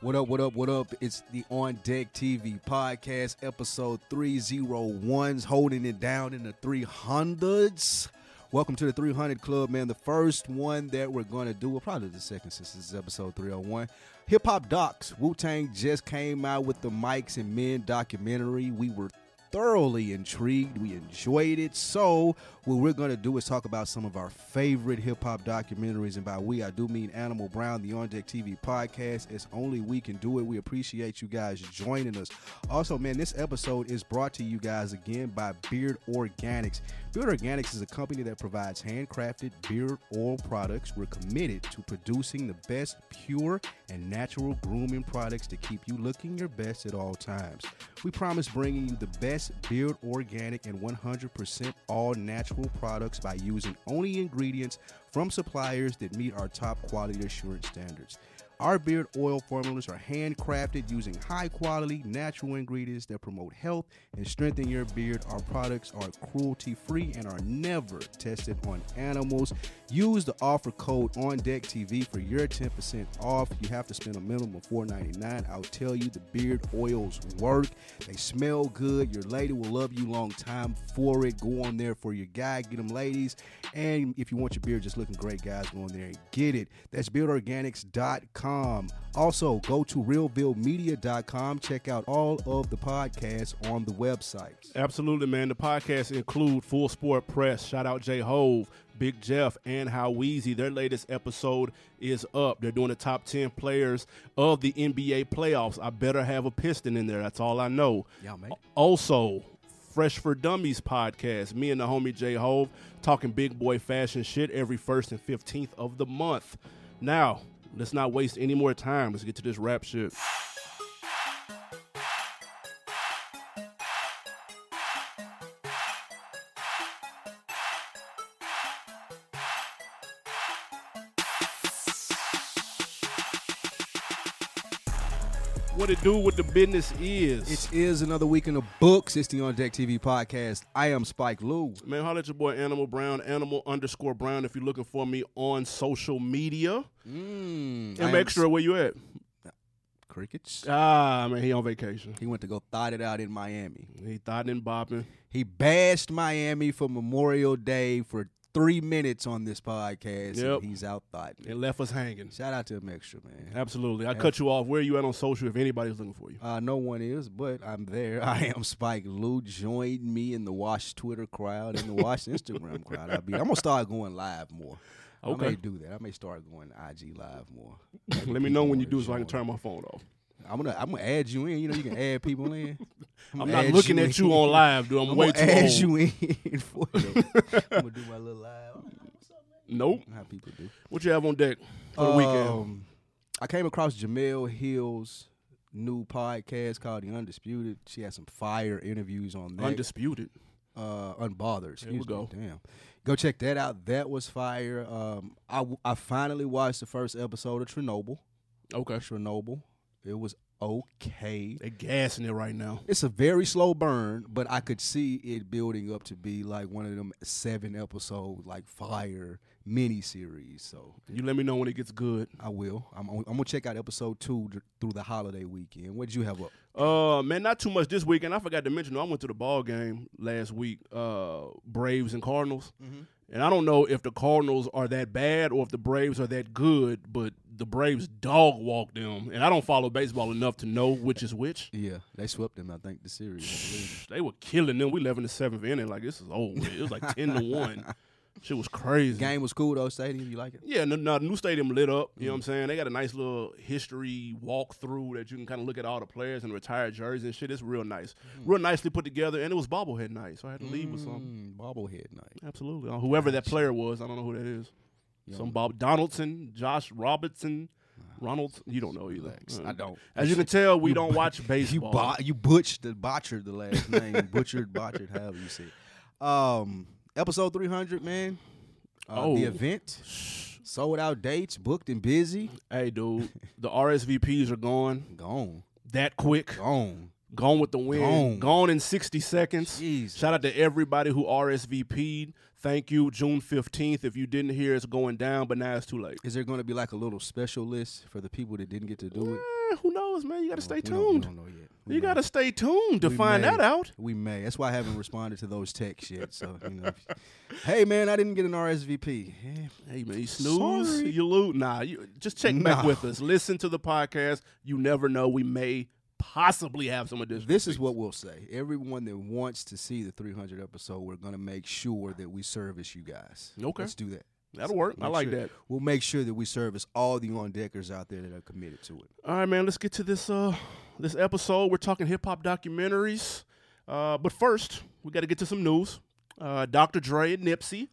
What up, what up, what up? It's the On Deck TV podcast, episode 301's holding it down in the 300s. Welcome to the 300 Club, man. The first one that we're going to do, well, probably the second since this is episode 301. Hip Hop Docs. Wu Tang just came out with the Mics and Men documentary. We were thoroughly intrigued. We enjoyed it. So, what we're going to do is talk about some of our favorite hip hop documentaries. And by we, I do mean Animal Brown, the On Deck TV podcast. It's only we can do it. We appreciate you guys joining us. Also, man, this episode is brought to you guys again by Beard Organics. Beard Organics is a company that provides handcrafted beard oil products. We're committed to producing the best pure and natural grooming products to keep you looking your best at all times. We promise bringing you the best beard organic and 100% all natural products by using only ingredients from suppliers that meet our top quality assurance standards. Our beard oil formulas are handcrafted using high quality natural ingredients that promote health and strengthen your beard. Our products are cruelty free and are never tested on animals. Use the offer code on deck TV for your 10% off. You have to spend a minimum of $4.99. I'll tell you the beard oils work. They smell good. Your lady will love you long time for it. Go on there for your guy, get them ladies. And if you want your beard just looking great, guys, go on there and get it. That's beardorganics.com. Also, go to realvillemedia.com. Check out all of the podcasts on the website. Absolutely, man. The podcasts include Full Sport Press. Shout out J Hove, Big Jeff, and How Weezy. Their latest episode is up. They're doing the top 10 players of the NBA playoffs. I better have a piston in there. That's all I know. Make it. Also, Fresh for Dummies podcast. Me and the homie J Hove talking big boy fashion shit every first and 15th of the month. Now, let's not waste any more time. Let's get to this rap shit. What it do, what the business is. It is another week in the books. It's the On Deck TV podcast. I am Spike Lou. Man, holla at your boy Animal Brown, Animal underscore Brown if you're looking for me on social media. Mm, And make am sure where you at. crickets. Ah, man, he on vacation. He went to go thought it out in Miami. He thought in bopping. He bashed Miami for Memorial Day for three minutes on this podcast. Yep. And he's out thought. It left us hanging. Shout out to him extra, man. Absolutely. I cut you off. Where are you at on social if anybody's looking for you? Uh, no one is, but I'm there. I am Spike Lou. Join me in the Wash Twitter crowd and the Wash Instagram crowd. I'll be. I'm gonna start going live more. I Okay. may do that. I may start going IG live more. Let me know when you do so I can turn my phone off. I'm gonna. I'm gonna add you in. You know, you can add people in. I'm gonna not add looking at you in. on live, dude. I'm, I'm way gonna too add old. you in for you. I'm gonna do my little live. Nope. How people do. What you have on deck for the weekend? Um, I came across Jemele Hill's new podcast called The Undisputed. She had some fire interviews on that. Undisputed. uh, Unbothered. There we Excuse me. go. Damn. Go check that out. That was fire. Um, I, w- I finally watched the first episode of Chernobyl. Okay. Chernobyl. It was okay. They're gassing it right now. It's a very slow burn, but I could see it building up to be like one of them seven episode like fire mini series. So You let me know when it gets good. I will. I'm, I'm gonna check out episode two d- through the holiday weekend. What did you have up? Uh, man, not too much this weekend. I forgot to mention. I went to the ball game last week. Uh, Braves and Cardinals, and I don't know if the Cardinals are that bad or if the Braves are that good. But the Braves dog walked them, and I don't follow baseball enough to know which is which. Yeah, they swept them. I think the series. They were killing them. We left in the seventh inning. Like this is old. It was like ten to one. Shit was crazy. Game was cool though. Stadium, you like it? Yeah, no, no, the new stadium lit up. You know what I'm saying? They got a nice little history walkthrough that you can kind of look at all the players and retired jerseys and shit. It's real nice, real nicely put together, and it was bobblehead night, so I had to leave with something. Mm, bobblehead night. Absolutely, Uh, whoever that player was, I don't know who that is. Some Bob Donaldson, Josh Robertson, Ronald. You don't know either. Relax. Uh, I don't. As you can tell, we You don't watch You baseball. bo- you butchered the botchered the last name. butchered, botchered, however you say it. Um, episode three hundred, man. Uh, Oh. The event sold out dates, booked and busy. hey, dude, the RSVPs are gone Gone, that quick. gone. Gone with the wind. Gone. Gone in 60 seconds. Jeez. Shout out to everybody who RSVP'd. Thank you. June 15th. If you didn't hear, it's going down, but now it's too late. Is there going to be like a little special list for the people that didn't get to do it? Eh, who knows, man? You got to stay We don't- tuned. don't know yet. We You may. got to stay tuned to We find may. that out. We may. That's why I haven't responded to those texts yet. So, you know, hey man, I didn't get an RSVP. Hey man, you snooze, Sorry. you lose. Nah, you just check back with us. Listen to the podcast. You never know. We may possibly have some additional. This is what we'll say. Everyone that wants to see the 300 episode, we're going to make sure that we service you guys. Okay. Let's do that. That'll work. I like sure- that. We'll make sure that we service all the on deckers out there that are committed to it. All right, man. Let's get to this uh this episode. We're talking hip hop documentaries, uh, but first we got to get to some news. Uh, Dr. Dre and Nipsey.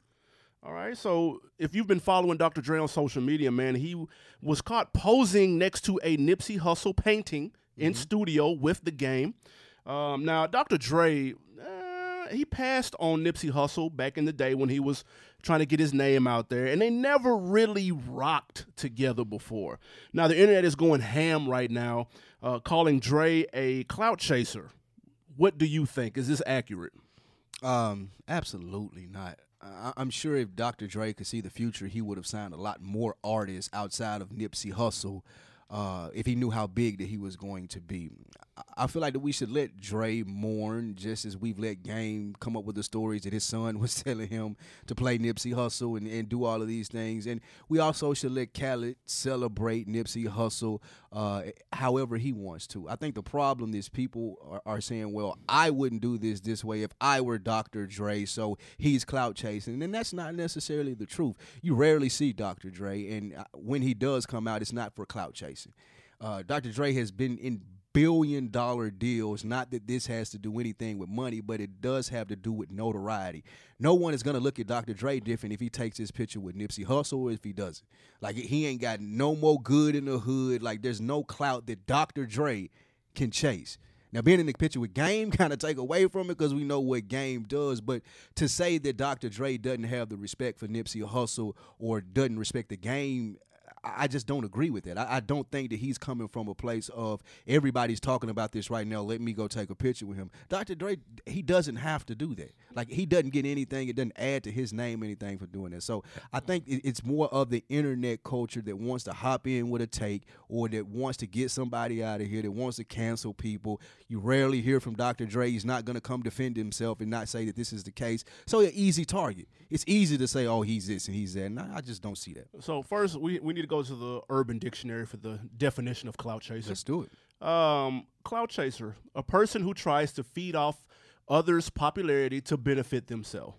All right, so if you've been following Dr. Dre on social media, man, he was caught posing next to a Nipsey Hussle painting in studio with the game. Um, now, Dr. Dre, he passed on Nipsey Hussle back in the day when he was trying to get his name out there, and they never really rocked together before. Now, the internet is going ham right now, uh, calling Dre a clout chaser. What do you think? Is this accurate? Um, absolutely not. I'm sure if Dr. Dre could see the future, he would have signed a lot more artists outside of Nipsey Hussle. Uh, if he knew how big that he was going to be, I- feel like that we should let Dre mourn, just as we've let Game come up with the stories that his son was telling him to play Nipsey Hussle and, and do all of these things. And we also should let Khaled celebrate Nipsey Hussle uh, however he wants to. I think the problem is people are, are saying, well, I wouldn't do this this way if I were Dr. Dre, so he's clout chasing. And that's not necessarily the truth. You rarely see Dr. Dre, and uh, when he does come out, it's not for clout chasing. Uh, Dr. Dre has been in billion dollar deals. Not that this has to do anything with money, but it does have to do with notoriety. No one is gonna look at Dr. Dre different if he takes his picture with Nipsey Hussle or if he doesn't. Like he ain't got no more good in the hood. Like there's no clout that Dr. Dre can chase. Now being in the picture with Game kind of take away from it because we know what Game does. But to say that Dr. Dre doesn't have the respect for Nipsey Hussle or doesn't respect the game, I just don't agree with that. I, I don't think that he's coming from a place of everybody's talking about this right now. Let me go take a picture with him. Dr. Dre, he doesn't have to do that. Like he doesn't get anything. It doesn't add to his name anything for doing that. So I think it- it's more of the internet culture that wants to hop in with a take or that wants to get somebody out of here that wants to cancel people. You rarely hear from Dr. Dre. He's not going to come defend himself and not say that this is the case. So an easy target. It's easy to say, oh, he's this and he's that. And I I just don't see that. So first, we, we need to go to the Urban Dictionary for the definition of clout chaser. Let's do it. Um, clout chaser, a person who tries to feed off others' popularity to benefit themselves.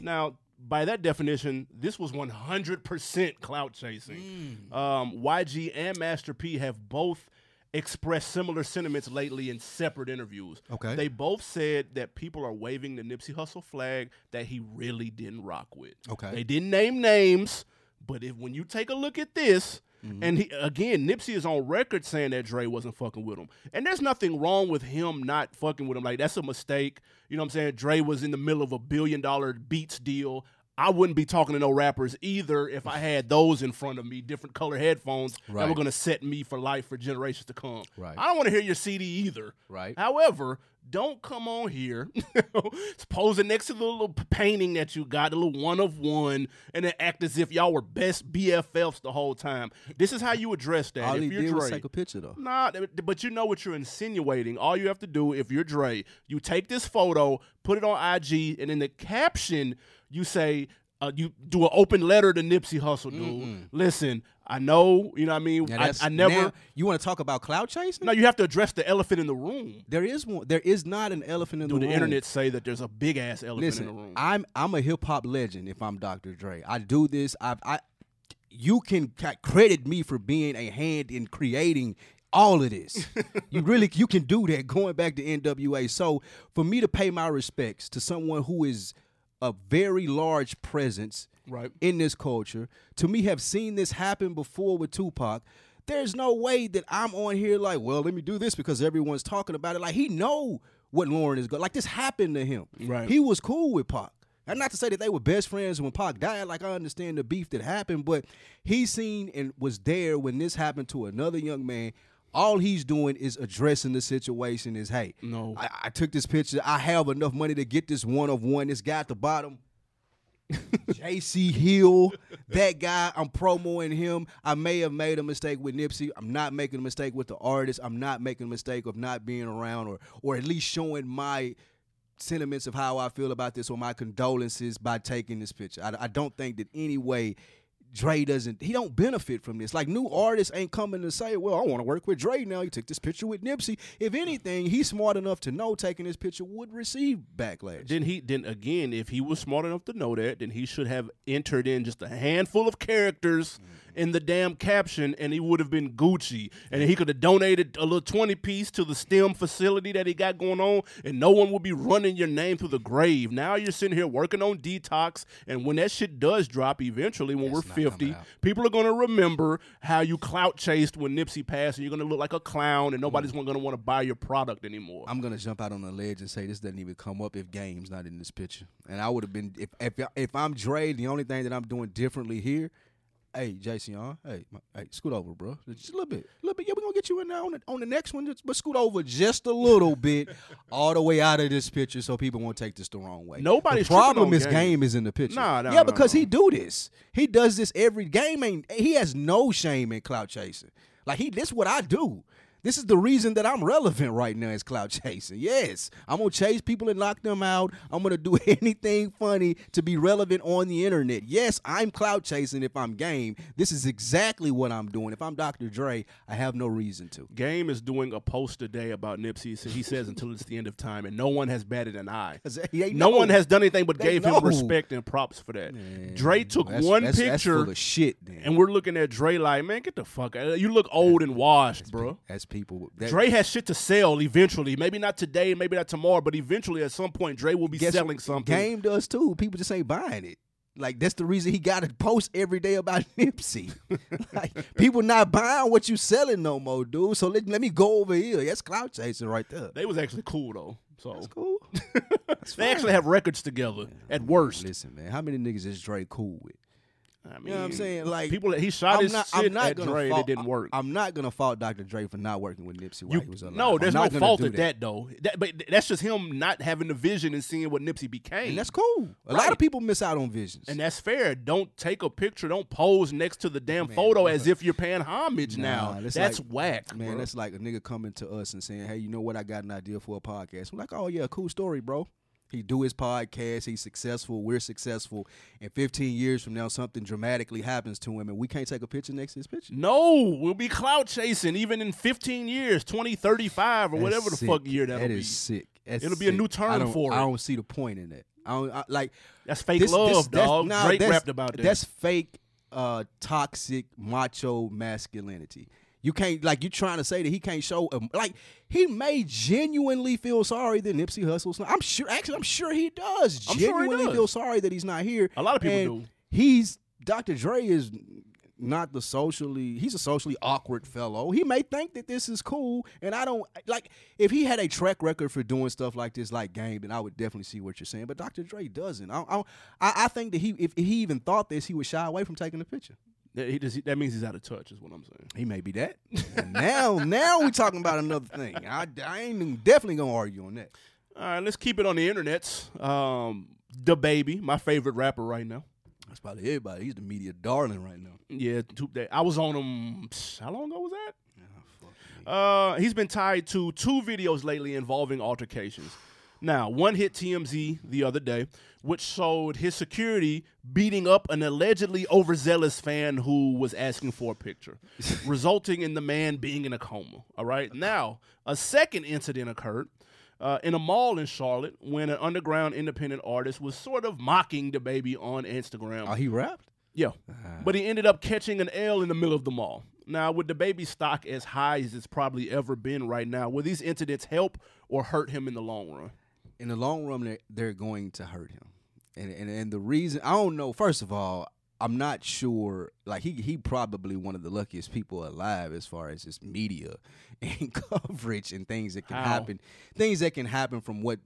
Now, by that definition, this was 100% clout chasing. Um, YG and Master P have both expressed similar sentiments lately in separate interviews. Okay. They both said that people are waving the Nipsey Hussle flag that he really didn't rock with. Okay. They didn't name names, but if when you take a look at this, Mm-hmm. and he, again, Nipsey is on record saying that Dre wasn't fucking with him, and there's nothing wrong with him not fucking with him. Like that's a mistake. You know what I'm saying? Dre was in the middle of a billion dollar Beats deal. I wouldn't be talking to no rappers either if I had those in front of me, different color headphones that were gonna set me for life for generations to come. Right. I don't want to hear your CD either. Right. However, don't come on here posing next to the little painting that you got, the little one of one, and then act as if y'all were best BFFs the whole time. This is how you address that. All if he you're did was take a picture, though. Nah, but you know what you're insinuating. All you have to do, if you're Dre, you take this photo, put it on IG, and in the caption, you say, uh, you do an open letter to Nipsey Hussle, dude. Listen, I know, you know what I mean? I, I never. now, you want to talk about clout chasing? no, you have to address the elephant in the room. There is one. There is not an elephant in Do the room. the internet say that there's a big ass elephant in the Listen, room? I'm I'm a hip hop legend. If I'm Dr. Dre, I do this. I I you can credit me for being a hand in creating all of this. you really you can do that going back to NWA. So for me to pay my respects to someone who is a very large presence Right. in this culture, to me have seen this happen before with Tupac. There's no way that I'm on here like, well, let me do this because everyone's talking about it. Like he know what Lauren is going. Like this happened to him. Right. He was cool with Pac. And not to say that they were best friends when Pac died. Like I understand the beef that happened, but he seen and was there when this happened to another young man. All he's doing is addressing the situation. Is hey, No. I, I took this picture. I have enough money to get this one of one. This guy at the bottom JC Hill, that guy, I'm promoting him. I may have made a mistake with Nipsey. I'm not making a mistake with the artist. I'm not making a mistake of not being around or or at least showing my sentiments of how I feel about this or my condolences by taking this picture. I, I don't think that any way Dre doesn't he don't benefit from this. Like new artists ain't coming to say, "Well, I want to work with Dre now." He took this picture with Nipsey. If anything, he's smart enough to know taking this picture would receive backlash. Then he then again, if he was smart enough to know that, then he should have entered in just a handful of characters in the damn caption, and he would have been Gucci, and he could have donated a little twenty piece to the STEM facility that he got going on, and no one would be running your name through the grave. Now you're sitting here working on detox, and when that shit does drop eventually, when we're fifty, people are gonna remember how you clout chased when Nipsey passed, and you're gonna look like a clown, and nobody's mm. gonna want to buy your product anymore. I'm gonna jump out on a ledge and say this doesn't even come up if Game's not in this picture. And I would have been if if if I'm Dre, the only thing that I'm doing differently here. Hey, Jason, y'all. Hey, my, hey, scoot over, bro. Just a little bit, a little bit. Yeah, we're gonna get you in there on the on the next one, just, but scoot over just a little bit, all the way out of this picture, so people won't take this the wrong way. Nobody's the problem is Game. game is in the picture. Nah, nah, yeah, nah, because nah. he do this. He does this every game. Ain't he has no shame in clout chasing. Like he, this what I do. This is the reason that I'm relevant right now is clout chasing. Yes, I'm gonna chase people and knock them out. I'm gonna do anything funny to be relevant on the internet. Yes, I'm clout chasing if I'm game. This is exactly what I'm doing. If I'm Dr. Dre, I have no reason to. Game is doing a post today about Nipsey. So he says until it's the end of time, and no one has batted an eye. No know. one has done anything but They gave know. him respect and props for that. Dre took That's- one that's- that's picture, full of shit. Then. and we're looking at Dre like, man, get the fuck out. You look old and washed, bro. As people, that, Dre has shit to sell eventually. Maybe not today, maybe not tomorrow, but eventually at some point, Dre will be selling what? something. Game does too. People just ain't buying it. Like that's the reason he got to post every day about Nipsey. like people not buying what you selling no more, dude. So let, let me go over here. That's clout chasing right there. They was actually cool though. So That's cool. they actually have records together at worst. Listen, man, how many niggas is Dre cool with? I mean, You know what I'm saying? Like people that he shot I'm his not, shit I'm not at gonna Dre fault, and it didn't work. I'm not gonna fault Dr. Dre for not working with Nipsey while You- he was alive. no, there's I'm no not gonna fault at that, though. That, but that's just him not having the vision and seeing what Nipsey became. And that's cool. A lot of people miss out on visions. And that's fair. Don't take a picture. Don't pose next to the damn photo as if you're paying homage now. That's That's like- whack, Man, bro. that's like a nigga coming to us and saying, "Hey, you know what? I got an idea for a podcast." I'm like, "Oh yeah, cool story, bro." He do his podcast. He's successful. We're successful. And 15 years from now, something dramatically happens to him, and we can't take a picture next to his picture. no, we'll be clout chasing even in 15 years, 2035 or whatever the That's fuck year that'll That be. sick. That's It'll be a new term for I don't see the point in that. I don't I, like. That's fake this- love, this- that's- dog. nah, Drake that's- rapped about that. That's fake, uh, toxic macho masculinity. You can't like you trying to say that he can't show um, like he may genuinely feel sorry that Nipsey Hussle's not. I'm sure actually I'm sure he does I'm sure he genuinely does. feel sorry that he's not here. A lot of people And do. He's Dr. Dre is not the socially he's a socially awkward fellow. He may think that this is cool and I don't like if he had a track record for doing stuff like this like game then I would definitely see what you're saying. But Dr. Dre doesn't. I I, I I think that he if he even thought this he would shy away from taking the picture. That, he just, that means he's out of touch, is what I'm saying. He may be that. And now, now we talking about another thing. I, I ain't definitely gonna argue on that. All right, let's keep it on the internet. Um, DaBaby, my favorite rapper right now. That's probably everybody. He's the media darling right now. Yeah, two, that, I was on him. How long ago was that? Uh, he's been tied to two videos lately involving altercations. Now, one hit TMZ the other day, which showed his security beating up an allegedly overzealous fan who was asking for a picture, resulting in the man being in a coma. All right. Now, a second incident occurred uh, in a mall in Charlotte when an underground independent artist was sort of mocking DaBaby on Instagram. Oh, he rapped. Yeah. But he ended up catching an L in the middle of the mall. Now, with DaBaby stock as high as it's probably ever been right now, will these incidents help or hurt him in the long run? In the long run, they're, they're going to hurt him. And, and and the reason I don't know. First of all, I'm not sure. Like he he probably one of the luckiest people alive as far as his media and coverage and things that can How? happen. Things that can happen from what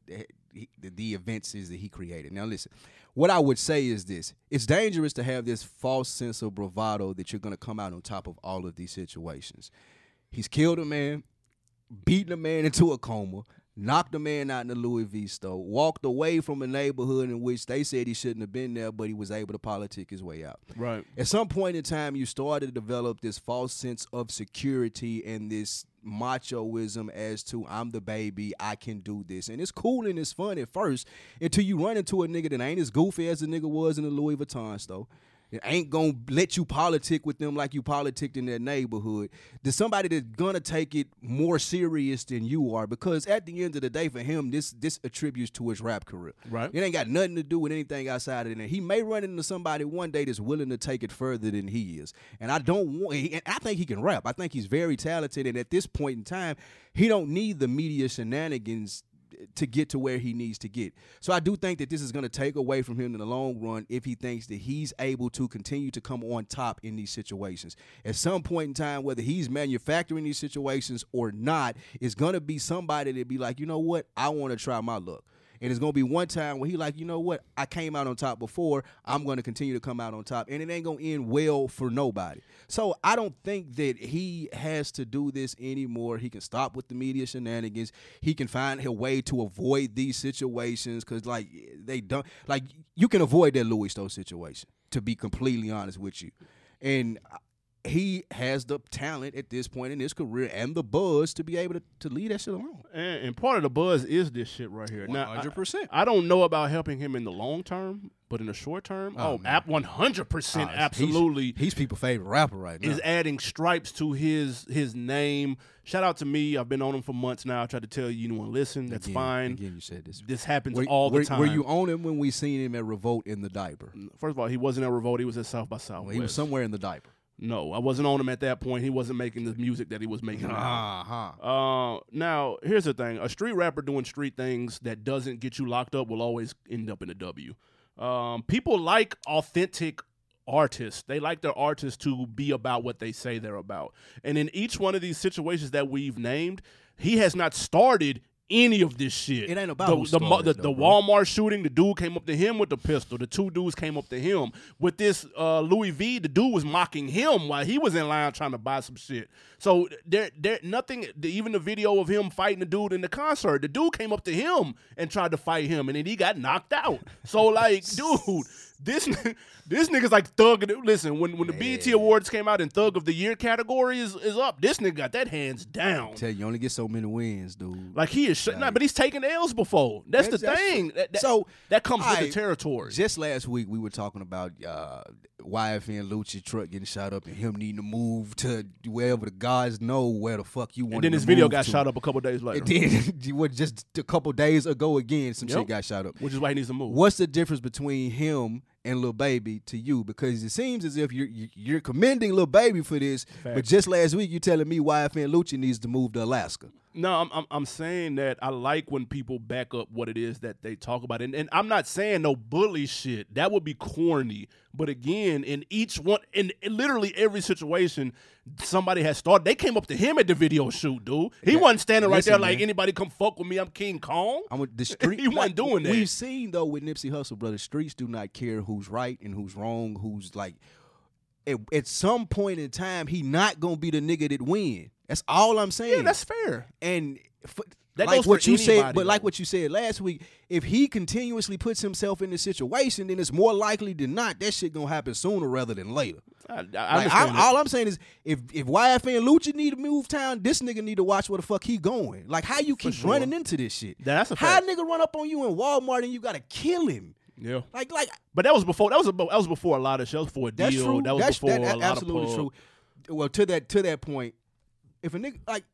he, the, the events is that he created. Now listen. What I would say is this: it's dangerous to have this false sense of bravado that you're going to come out on top of all of these situations. He's killed a man, beaten a man into a coma, knocked a man out in the Louis V store, walked away from a neighborhood in which they said he shouldn't have been there, but he was able to politic his way out. Right. At some point in time, you started to develop this false sense of security and this machoism as to I'm DaBaby, I can do this. And it's cool and it's fun at first until you run into a nigga that ain't as goofy as the nigga was in the Louis Vuitton store. It ain't gonna let you politic with them like you politicked in their neighborhood. There's somebody that's gonna take it more serious than you are because at the end of the day, for him, this this attributes to his rap career. Right. It ain't got nothing to do with anything outside of it. He may run into somebody one day that's willing to take it further than he is. And I don't want. And I think he can rap. I think he's very talented. And at this point in time, he don't need the media shenanigans to get to where he needs to get. So I do think that this is going to take away from him in the long run if he thinks that he's able to continue to come on top in these situations. At some point in time, whether he's manufacturing these situations or not, it's going to be somebody that be like, you know what, I want to try my luck. And it's gonna be one time where he like, you know what? I came out on top before. I'm gonna continue to come out on top, and it ain't gonna end well for nobody. So I don't think that he has to do this anymore. He can stop with the media shenanigans. He can find a way to avoid these situations because, like, they don't like you can avoid that Louis Stowe situation. To be completely honest with you, and he has the talent at this point in his career and the buzz to be able to, to lead that shit along. And, and part of the buzz is this shit right here. 100%. I, don't know about helping him in the long term, but in the short term, Oh, oh, man. app one hundred percent, Ah, he's- absolutely. He's, people's favorite rapper right now. is adding stripes to his his name. Shout out to me. I've been on him for months now. I tried to tell you, you don't want to listen. That's Again- fine. Again, you said this. This happens Were, all the time. Were you on him when we seen him at Revolt in the diaper? First of all, he wasn't at Revolt. He was at South by Well, Southwest. he was somewhere in the diaper. No, I wasn't on him at that point. He wasn't making the music that he was making. now. Uh-huh. Uh, now here's the thing: a street rapper doing street things that doesn't get you locked up will always end up in a W. Um, people like authentic artists. They like their artists to be about what they say they're about. And in each one of these situations that we've named, he has not started any of this shit. It ain't about the who the, started, the, the. Walmart shooting. The dude came up to him with the pistol. The two dudes came up to him with this uh, Louis V. The dude was mocking him while he was in line trying to buy some shit. So there, there, nothing. the- Even the video of him fighting the dude in the concert, the dude came up to him and tried to fight him, and then he got knocked out. So like, dude. This this nigga's like thug. Listen, when when the BET Awards came out and Thug of the Year category is, is up, this nigga got that hands down. Tell you, you only get so many wins, dude. Like he is shut. Nah, but he's taken L's before. That's the That's- that's thing. That, that- So, that comes with the territory. Just last week, we were talking about uh, YFN Lucci truck getting shot up and him needing to move to wherever the gods know where the fuck you want. To. And then his video got shot up a couple days later, And then were just a couple days ago again, some Yep. shit got shot up. which is why he needs to move. What's the difference between him and little Baby to you? Because it seems as if you're you- you're commending little Baby for this, but just last week you telling me YFN Lucci needs to move to Alaska. No, I'm, I'm I'm saying that I like when people back up what it is that they talk about, and and I'm not saying no bully shit. That would be corny. But again, in each one, in, in literally every situation, somebody has started. They came up to him at the video shoot, dude. He Yeah. wasn't standing right there Listen, like man. anybody come fuck with me. I'm King Kong. I'm with the street. He wasn't doing that. We've seen though with Nipsey Hussle, brother. Streets do not care who's right and who's wrong. Who's like, at, at some point in time, he not gonna be the nigga that win. That's all I'm saying. Yeah, that's fair. and f- That like goes what for you said, anybody, but like what you said last week, if he continuously puts himself in this situation, then it's more likely than not that shit gonna happen sooner rather than later. I, I Like, I'm, that. all I'm saying is, if if YFN Lucci need to move town, this nigga need to watch where the fuck he going. Like, how you keep sure. running into this shit? That's a how fact. a nigga run up on you in Walmart and you gotta kill him. Yeah. Like, like But that was before. That was abo- that was before a lot of shows. for a deal. that's true. That was that's before that- a lot absolutely of pub. true. Well, to that to that point, if a nigga like,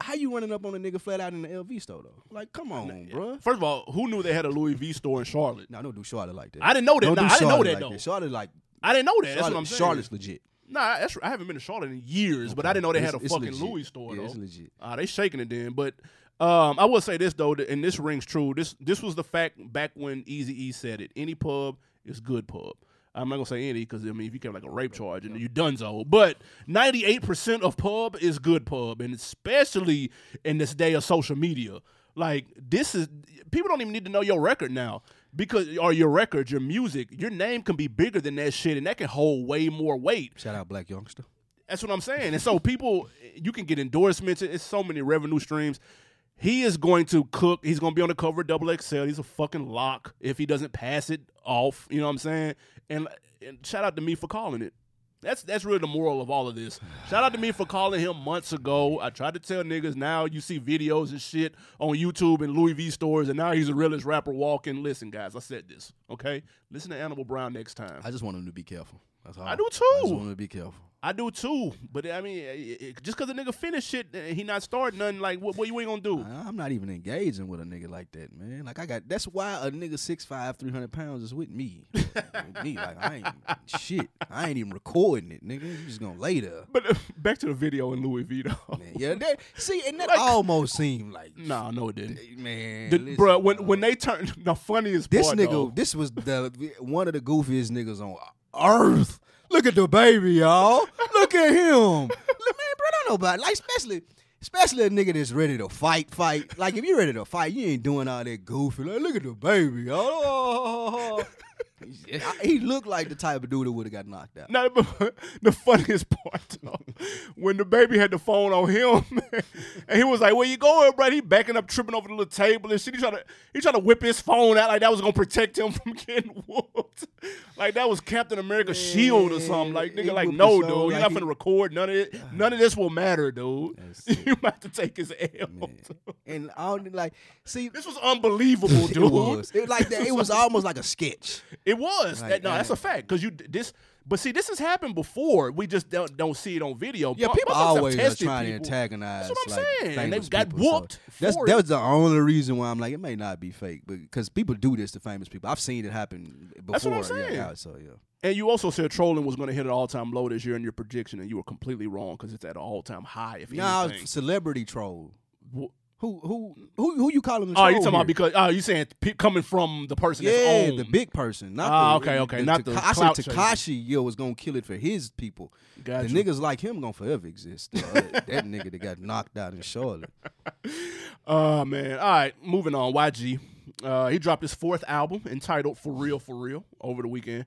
how you running up on a nigga flat out in the LV store though? Like, come on, bruh. First of all, who knew they had a Louis V store in Charlotte? No, don't do Charlotte like that. I didn't know that. Don't Nah, do I didn't know Charlotte that like though. Charlotte like I didn't know that. That's what I'm saying. Charlotte's legit. Nah, that's, I haven't been to Charlotte in years, but I didn't know they had a It's- it's fucking legit. Louis store Yeah, though. it's legit. Ah, they shaking it then. But um, I will say this though, and this rings true. This this was the fact back when Easy E said it. Any pub is good pub. I'm not gonna say any because I mean if you get like a rape charge and you donezo. But 98 percent of pub is good pub, and especially in this day of social media. Like this is people don't even need to know your record now because or your record, your music, your name can be bigger than that shit, and that can hold way more weight. Shout out Blac Youngsta. That's what I'm saying. And so people, you can get endorsements. It's so many revenue streams. He is going to cook. He's going to be on the cover of Double XL. He's a fucking lock if he doesn't pass it off. You know what I'm saying? And, and shout out to me for calling it. That's that's really the moral of all of this. Shout out to me for calling him months ago. I tried to tell niggas now you see videos and shit on YouTube and Louis V stores, and now he's the realest rapper walking. Listen, guys, I said this. Okay, listen to Animal Brown next time. I just want him to be careful. That's all. I do too. I just want him to be careful. I do too. But I mean, it- it- just because a nigga finish shit, he not starting nothing. Like what? What you ain't gonna do? I- I'm not even engaging with a nigga like that, man. Like I got that's why a nigga 6'5", 300 pounds is with me. with me, like I ain't shit. I ain't even recording it, nigga. You just gonna lay there. But uh, back to the video in Louis V. though. Man, yeah, that, see, and that Like- almost seemed like no, Nah, no, it didn't. man. The, listen, bruh, when dog. when they turned the funniest part. this part, nigga, though, this was the one of the goofiest niggas on earth. Look at DaBaby, y'all. Look at him. Look, man, bro, don't nobody like, especially, especially a nigga that's ready to fight, fight. Like if you ready to fight, you ain't doing all that goofy. Like, look at DaBaby, y'all. Oh, oh, oh, he looked like the type of dude that would have got knocked out. No, but the funniest part though, when DaBaby had the phone on him, and he was like, "Where you going, bro?" He backing up, tripping over the little table and shit. He trying to he trying to whip his phone out like that was gonna protect him from getting whooped, like that was Captain America's shield or something. Like nigga, like no, dude, phone you're not he- finna record none of it. None of this will matter, dude. You have to take his L. And I don't like see. This was unbelievable, dude. It was. It like that. It was almost like a sketch. It was. Like, That- no, that's a fact. Because you this, but see, this has happened before. We just don't, don't see it on video. Yeah, people always are trying people. to antagonize. That's what I'm like, saying. And they've got people, so whooped That's for that was the only reason why I'm like it may not be fake, but because people do this to famous people. I've seen it happen before. That's what I'm saying. yeah, so yeah. And you also said trolling was going to hit an all time low this year in your prediction, and you were completely wrong because it's at an all time high. If Nah, anything. celebrity troll. Wh- Who who who who you calling? Oh, you talking about because oh, you saying p- coming from the person that's yeah, owned. the big person, not Ah, the, okay, okay, not the I clout said. Tekashi, yo, was gonna kill it for his people. Gotcha. The niggas like him gonna forever exist. Uh, that nigga that got knocked out in Charlotte. Oh man. All right, moving on. YG. Uh, he dropped his fourth album entitled For Real For Real over the weekend.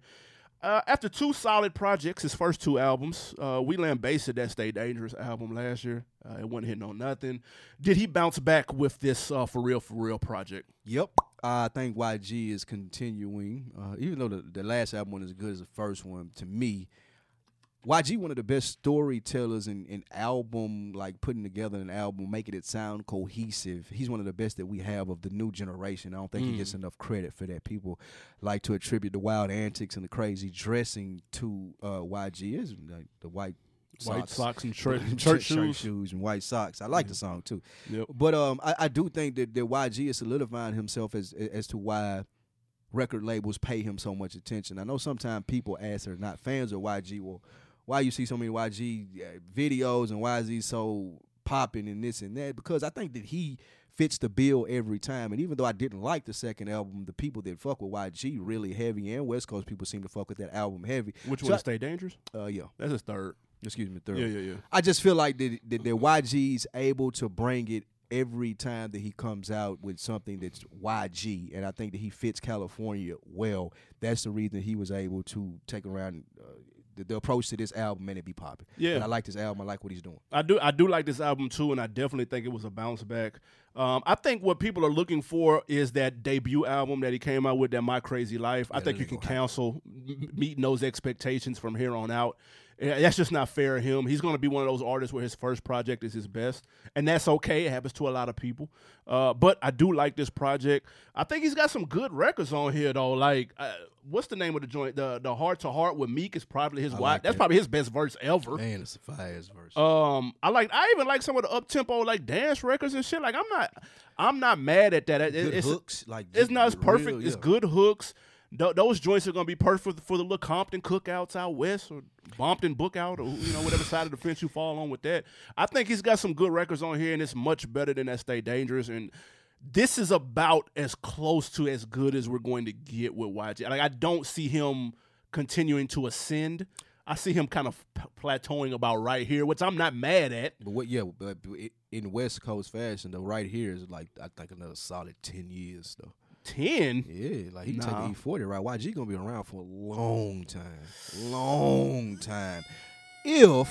Uh, after two solid projects, his first two albums, uh, we lambasted that Stay Dangerous album last year. Uh, it wasn't hitting on nothing. Did he bounce back with this uh, For Real For Real project? Yep. I think YG is continuing, uh, even though the, the last album wasn't as good as the first one. To me, YG one of the best storytellers in, in album, like putting together an album, making it sound cohesive. He's one of the best that we have of the new generation. I don't think he gets enough credit for that. People like to attribute the wild antics and the crazy dressing to uh, YG. Is like the white White socks, socks and church, church, church shoes. shoes. and white socks. I like the song too. Yep. But um, I, I do think that, that YG is solidifying himself as as to why record labels pay him so much attention. I know sometimes people ask they're not fans of YG, well, why you see so many YG uh, videos and why is he so popping and this and that? Because I think that he fits the bill every time. And even though I didn't like the second album, the people that fuck with YG really heavy and West Coast people seem to fuck with that album heavy. Which So one? I- Stay Dangerous? Uh, yeah. That's his third. Excuse me, third. Yeah, yeah, yeah. I just feel like that, that, that YG's able to bring it every time that he comes out with something that's YG, and I think that he fits California well. That's the reason he was able to take around uh, the, the approach to this album and it be popping. Yeah. and I like this album. I like what he's doing. I do I do like this album too, and I definitely think it was a bounce back. Um, I think what people are looking for is that debut album that he came out with, that My Krazy Life. I think you can cancel meeting those expectations from here on out. Yeah, That's just not fair to him. He's going to be one of those artists where his first project is his best, and that's okay. It happens to a lot of people. Uh, but I do like this project. I think he's got some good records on here, though. Like, uh, what's the name of the joint? The the Heart to Heart with Meek is probably his. Wi- that's probably his best verse ever. Man, it's a fire verse. Um, I like. I even like some of the up tempo like dance records and shit. Like I'm not. I'm not mad at that. It- good it's, hooks, like It's not as real, perfect. It's good hooks. Th- those joints are gonna be perfect for the little Compton cookouts out west or Bompton bookout or you know whatever side of the fence you fall on with that. I think he's got some good records on here and it's much better than that Stay Dangerous and. This is about as close to as good as we're going to get with YG. Like I don't see him continuing to ascend. I see him kind of p- plateauing about right here, which I'm not mad at. But what? Yeah, but in West Coast fashion, though, right here is like I think another solid ten years though. Ten. Yeah, like he Nah. taking E forty right. YG gonna be around for a long time, long time. If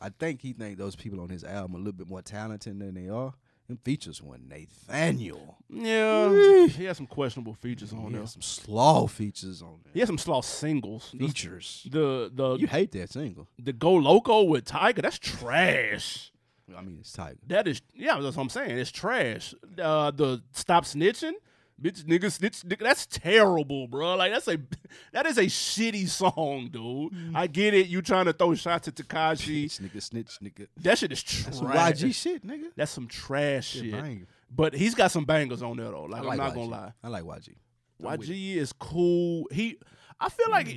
I think he think those people on his album a little bit more talented than they are, Them features one Nathaniel. Yeah, he has some questionable features on He there. some slaw features on there. He has some slow singles. The- Features. The the You hate that single. the Go Loko with Tyga. That's trash. I mean, it's Tyga. That is yeah. That's what I'm saying. It's trash. Uh, the Stop Snitching. Bitch, nigga, snitch, nigga, that's terrible, bro. Like that's a, that is a shitty song, dude. Mm. I get it. You trying to throw shots at Tekashi? Nigga, snitch, nigga. That shit is trash. That's some YG shit, nigga. That's some trash Shit shit. banger. But he's got some bangers on there though. Like, like I'm not YG. gonna lie. I like YG. I'm YG is cool. He, I feel like,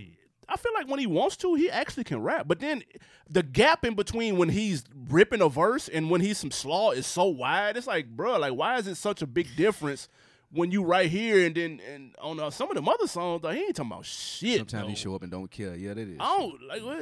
I feel like when he wants to, he actually can rap. But then the gap in between when he's ripping a verse and when he's some slaw is so wide. It's like, bro, like why is it such a big difference when you right here and then and on uh, some of them other songs, like, he ain't talking about shit. Sometimes though. he show up and don't care. Yeah, that is. I don't like. What,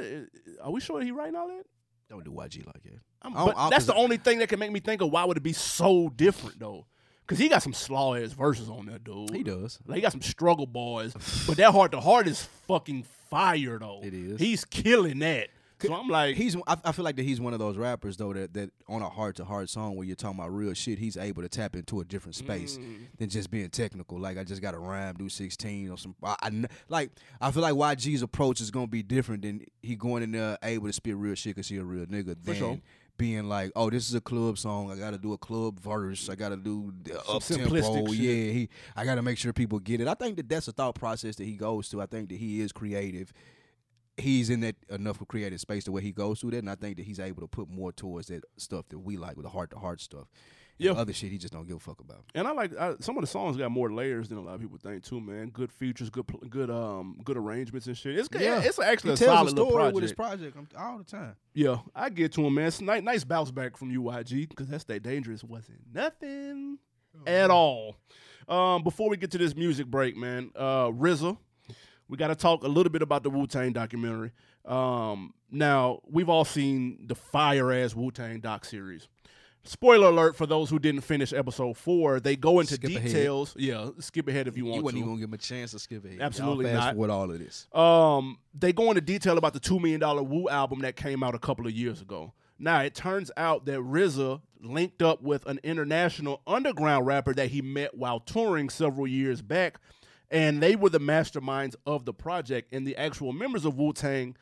are we sure he writing all that? Don't do YG like that. I'm- I don't- but I- that's the only thing that can make me think of why would it be so different though. Cause he got some slaw ass verses on there, dude. He does. Like he got some struggle boys, but that heart to heart is fucking fire though. It is. He's killing that. So I'm like, He's. I, I feel like that he's one of those rappers though that, that on a heart to heart song where you're talking about real shit, he's able to tap into a different space Mm. than just being technical. Like I just got to rhyme, do 16 or some. I, I like. I feel like YG's approach is gonna be different than he going in there able to spit real shit because he a real nigga. Than sure. being like, oh, this is a club song. I got to do a club verse. I got to do the up tempo. Yeah, he. I got to make sure people get it. I think that that's a thought process that he goes to. I think that he is creative he's in that enough of creative space to where he goes through that, and I think that he's able to put more towards that stuff that we like with the heart to heart stuff. Yeah. other shit he just don't give a fuck about. and I like I, some of the songs got more layers than a lot of people think too, man. Good features, good, good, um, good arrangements and shit. It's yeah. it's actually he a tells solid a little story project. with his project all the time. Yeah, I get to him, man. It's nice, nice bounce back from UYG because that's that dangerous wasn't nothing at all. Um, before we get to this music break, man, uh, RZA, we got to talk a little bit about the Wu Tang documentary. Um, now we've all seen the fire ass Wu Tang doc series. Spoiler alert for those who didn't finish episode four. They go into Skip ahead. details. Yeah, skip ahead if you want You wasn't to. even give him a chance to skip ahead. Absolutely Y'all fast not. forward all of this. Um, they go into detail about the two million dollar Wu album that came out a couple of years ago. Now it turns out that RZA linked up with an international underground rapper that he met while touring several years back, and they were the masterminds of the project. And the actual members of Wu Tang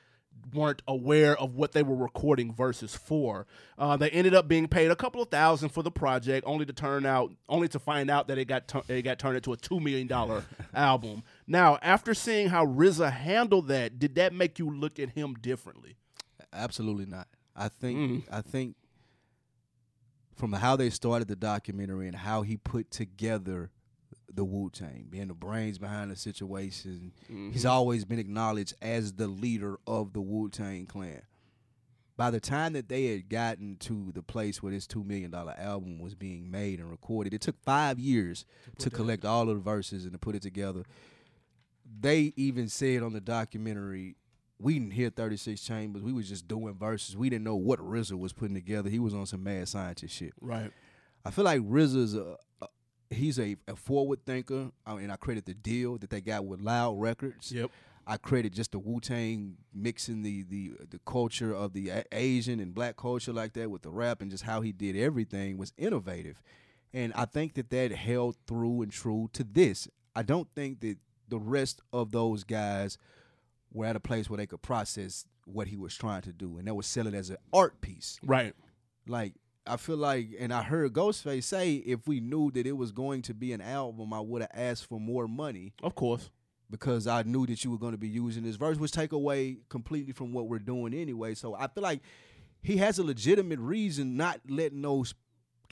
weren't aware of what they were recording verses for. Uh, they ended up being paid a couple of thousand for the project, only to turn out, only to find out that it got tu- it got turned into a two million dollar album. Now, after seeing how RZA handled that, did that make you look at him differently? Absolutely not. I think Mhm. I think from how they started the documentary and how he put together the Wu Tang, being the brains behind the situation, he's always been acknowledged as the leader of the Wu Tang clan. By the time that they had gotten to the place where this two million dollar album was being made and recorded, it took five years to, collect all of the verses and to put it together. They even said on the documentary, we didn't hear 36 Chambers. We was just doing verses. We didn't know what RZA was putting together. He was on some mad scientist shit. Right. I feel like RZA's a he's a, a forward thinker. I mean, I credit the deal that they got with Loud Records. Yep. I credit just the Wu Tang mixing the the the culture of the A- Asian and black culture like that with the rap and just how he did everything was innovative, and I think that that held through and true to this. I don't think that the rest of those guys were at a place where they could process what he was trying to do, and they was sell it as an art piece. Right. Like I feel like, and I heard Ghostface say, if we knew that it was going to be an album, I would have asked for more money Of course. because I knew that you were going to be using this verse, which take away completely from what we're doing anyway. So I feel like he has a legitimate reason not letting those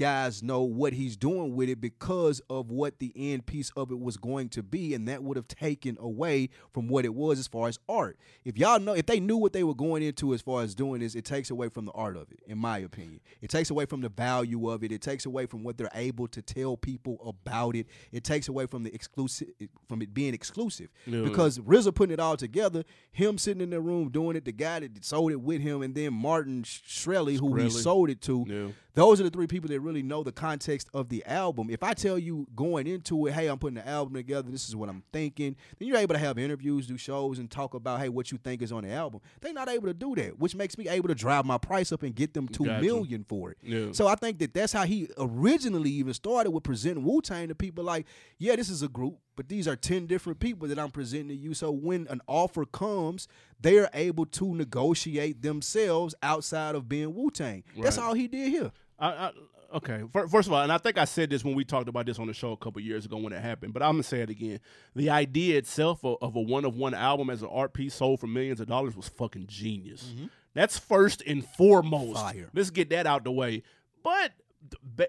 guys know what he's doing with it because of what the end piece of it was going to be and that would have taken away from what it was as far as art. If y'all know if they knew what they were going into as far as doing this it takes away from the art of it in my opinion. It takes away from the value of it. It takes away from what they're able to tell people about it. It takes away from the exclusive from it being exclusive. Yeah. because RZA putting it all together him sitting in the room doing it the guy that sold it with him and then Martin Shkreli who he sold it to Yeah. Those are the three people that really know the context of the album. If I tell you going into it, hey, I'm putting the album together, this is what I'm thinking, then you're able to have interviews, do shows, and talk about, hey, what you think is on the album. They're not able to do that, which makes me able to drive my price up and get them two Gotcha. million for it. Yeah. So I think that that's how he originally even started with presenting Wu Tang to people like, yeah, this is a group, but these are 10 different people that I'm presenting to you. So when an offer comes, they're able to negotiate themselves outside of being Wu Tang. That's all he did here. I, I, okay. First of all, and I think I said this when we talked about this on the show a couple years ago when it happened, but I'm gonna say it again. The idea itself of, of a one of one album as an art piece sold for millions of dollars was fucking genius. That's first and foremost. Fire. Let's get that out the way. But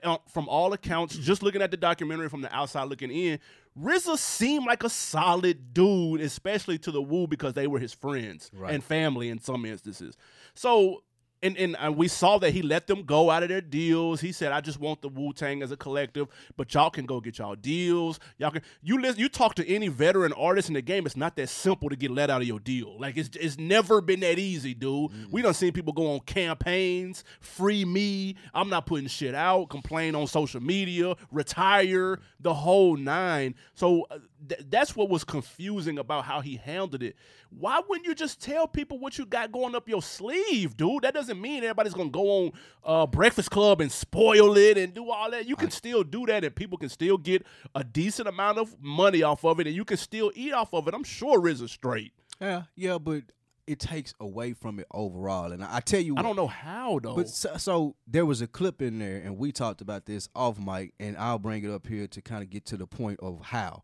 uh, from all accounts, just looking at the documentary from the outside looking in, RZA seemed like a solid dude, especially to the Wu because they were his friends Right. and family in some instances. So and and uh, we saw that he let them go out of their deals. He said, "I just want the Wu Tang as a collective, but y'all can go get y'all deals. Y'all can you listen. You talk to any veteran artist in the game. It's not that simple to get let out of your deal. Like it's it's never been that easy, dude. We done seen people go on campaigns, free me. I'm not putting shit out. Complain on social media, retire, the whole nine. So uh, th- that's what was confusing about how he handled it. Why wouldn't you just tell people what you got going up your sleeve, dude? That doesn't mean everybody's gonna go on uh, Breakfast Club and spoil it and do all that. You can still do that, and people can still get a decent amount of money off of it, and you can still eat off of it. I'm sure RZA's straight. Yeah, yeah, but it takes away from it overall. And I, I tell you, I don't know how though. But so, so there was a clip in there, and we talked about this off mic, and I'll bring it up here to kind of get to the point of how.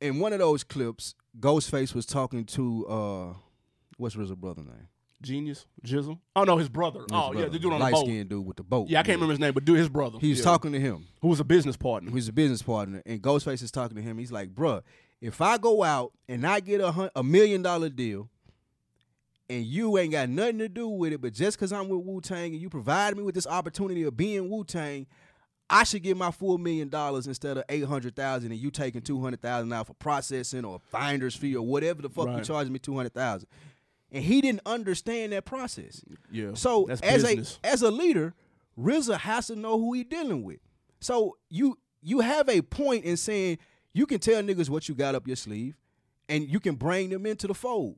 In one of those clips, Ghostface was talking to uh, what's RZA brother name? Genius, GZA. Oh no, his brother. His oh yeah, brother, the dude on the light boat. skinned dude with the boat. Yeah, I can't remember his name, but dude, his brother. He was Yeah. talking to him. Who was a business partner? He's a business partner, and Ghostface is talking to him. He's like, "Bruh, if I go out and I get a hun- a million dollar deal, and you ain't got nothing to do with it, but just because I'm with Wu Tang and you provided me with this opportunity of being Wu Tang, I should get my full million dollars instead of eight hundred thousand, and you taking two hundred thousand out for processing or finder's fee or whatever the fuck you Right. charging me two hundred thousand." And he didn't understand that process. yeah. So as business. a as a leader, RZA has to know who he dealing with. So you you have a point in saying you can tell niggas what you got up your sleeve, and you can bring them into the fold.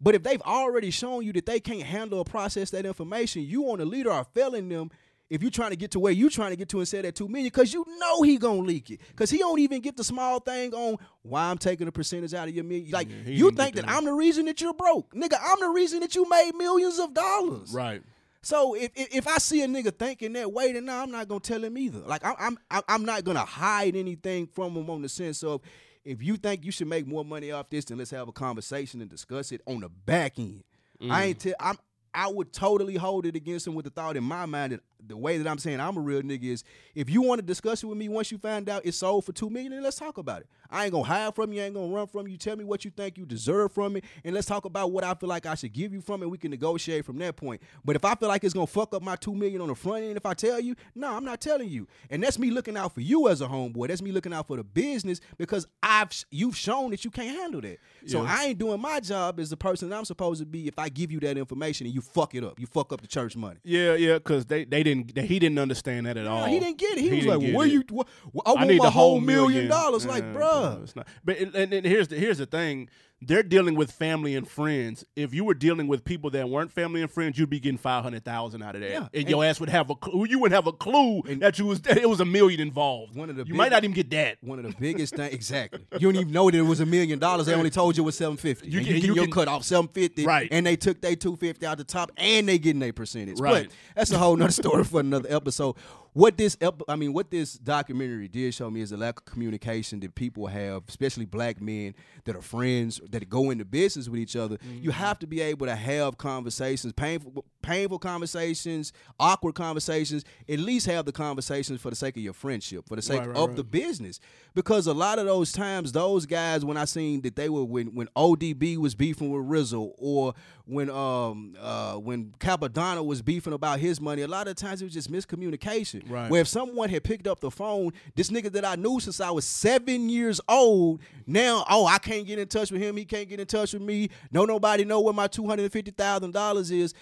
But if they've already shown you that they can't handle or process that information, you on the leader are failing them. If you're trying to get to where you're trying to get to and say that two million, because you know he gonna leak it, because he don't even get the small thing on why I'm taking a percentage out of your million. Like Yeah, you think that that. I'm the reason that you're broke, nigga. I'm the reason that you made millions of dollars. right. So if, if if I see a nigga thinking that way, then nah, I'm not gonna tell him either. Like I'm I'm I'm- I'm not gonna hide anything from him on the sense of if you think you should make more money off this, then let's have a conversation and discuss it on the back end. I ain't tell I'm I would totally hold it against him with the thought in my mind that the way that I'm saying I'm a real nigga is if you want to discuss it with me once you find out it's sold for two million, then let's talk about it. I ain't gonna hide from you, I ain't gonna run from you. Tell me what you think you deserve from it, and let's talk about what I feel like I should give you from it. We can negotiate from that point. But if I feel like it's gonna fuck up my two million on the front end, if I tell you, no, I'm not telling you. And that's me looking out for you as a homeboy. That's me looking out for the business because I've you've shown that you can't handle that. So Yeah. I ain't doing my job as the person that I'm supposed to be if I give you that information and you fuck it up. You fuck up the church money. Yeah, yeah, because they, they didn't they, he didn't understand that at all. He didn't get it. He, was didn't like, get "Where it. you? What, I want need my the whole million dollars." Like, Yeah, bruh. it's not. But and, and, and here's the here's the thing: they're dealing with family and friends. If you were dealing with people that weren't family and friends, you'd be getting five hundred thousand out of that, Yeah, and, and- your ass would have a clue. You wouldn't have a clue that you was that it was a million involved. One of the you big- might not even get that. One of the biggest things, exactly. You don't even know that it was a million dollars. They only told you it was seven fifty. You You, can- you you get your can- cut off seven fifty, Right. And they took their two fifty out the top, and they getting their percentage. Right. But that's a whole nother story for another episode. What this, I mean, what this documentary did show me is the lack of communication that people have, especially black men that are friends that go into business with each other. Mm-hmm. You have to be able to have conversations, painful, painful conversations, awkward conversations. At least have the conversations for the sake of your friendship, for the sake Right, right, of right. the business because a lot of those times those guys when I seen that they were when when ODB was beefing with RZA or when um uh when Cappadonna was beefing about his money a lot of times it was just miscommunication Right. where if someone had picked up the phone this nigga that I knew since I was 7 years old now oh I can't get in touch with him he can't get in touch with me no nobody know where my $250,000 is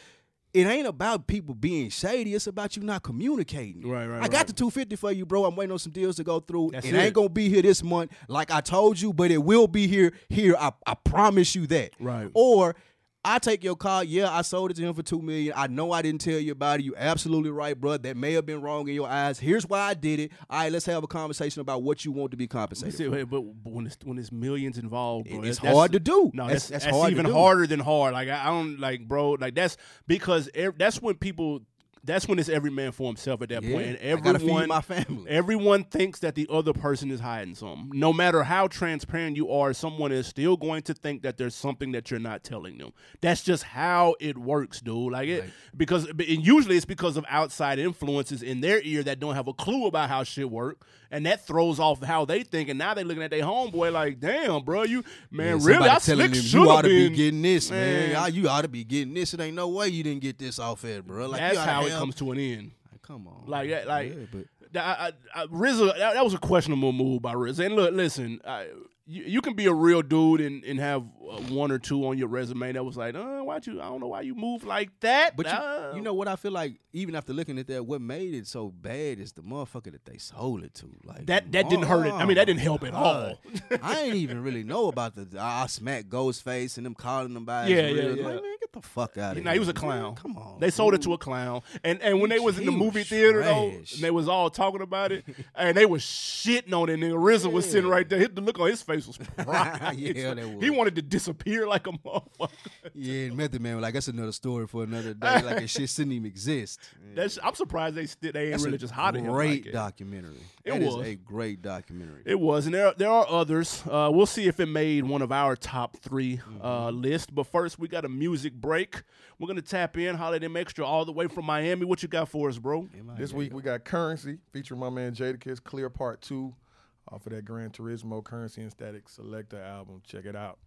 it ain't about people being shady. It's about you not communicating. Right, right, I got right. the 250 for you, bro. I'm waiting on some deals to go through. That's it, it. ain't gonna be here this month, like I told you, but it will be here. Here, I, I promise you that. Right. Or I take your car. Yeah, I sold it to him for two million. I know I didn't tell you about it. You absolutely right, bro. That may have been wrong in your eyes. Here's why I did it. All right, let's have a conversation about what you want to be compensated. See, but, when it's when it's millions involved, bro, It's hard to do. No, That's- that's that's hard even harder than hard. Like I, I don't like, bro. Like that's because that's when people. That's when it's every man for himself at that Yeah, point, and I gotta feed everyone, my family. everyone thinks that the other person is hiding something. No matter how transparent you are, someone is still going to think that there's something that you're not telling them. That's just how it works, dude. Like it because and usually it's because of outside influences in their ear that don't have a clue about how shit work, and that throws off how they think. And now they're looking at their homeboy like, "Damn, bro, you man, Yeah, really? I telling slick should you ought to be getting this, man. Man. Ah, You ought to be getting this. It ain't no way you didn't get this off it, bro. Like That's how it comes to an end. Like, come on, Like that, like Yeah, but that- I, I, I, that, that was a questionable move by RZA. And look, listen, I, you, you can be a real dude and, and have uh, one or two on your resume that was like, uh, why'd you? I don't know why you move like that. But Uh, you, you know what I feel like, even after looking at that, what made it so bad is the motherfucker that they sold it to. Like That- that didn't hurt it. I mean, that didn't help at all. I ain't even really know about the I smack Ghostface and them calling them by Yeah, yeah, yeah. Like, man, get the fuck out of Nah, here. he was a man. clown. Come on, They sold it to a clown, and and when they was in the movie theater though, and they was all talking about it, and they was shitting on it. And RZA was sitting right there. Hit the look on his face was pride. Yeah, that he wanted to disappear like a motherfucker. Yeah, and Method Man was like, that's another story for another day. Like, that shit didn't even exist. That's I'm surprised they still they ain't That's really just hot at him. Great like documentary. It That is was. a great documentary. It was, and there there are others. Uh, we'll see if it made one of our top 3 uh, Mm-hmm. list. But first, we got a music break. We're gonna tap in Holiday Extra all the way from Miami. What you got for us, bro? This week we got Currency featuring my man Jadakiss, Clear Part 2 off of that Gran Turismo Currency and Statik Selektah album. Check it out.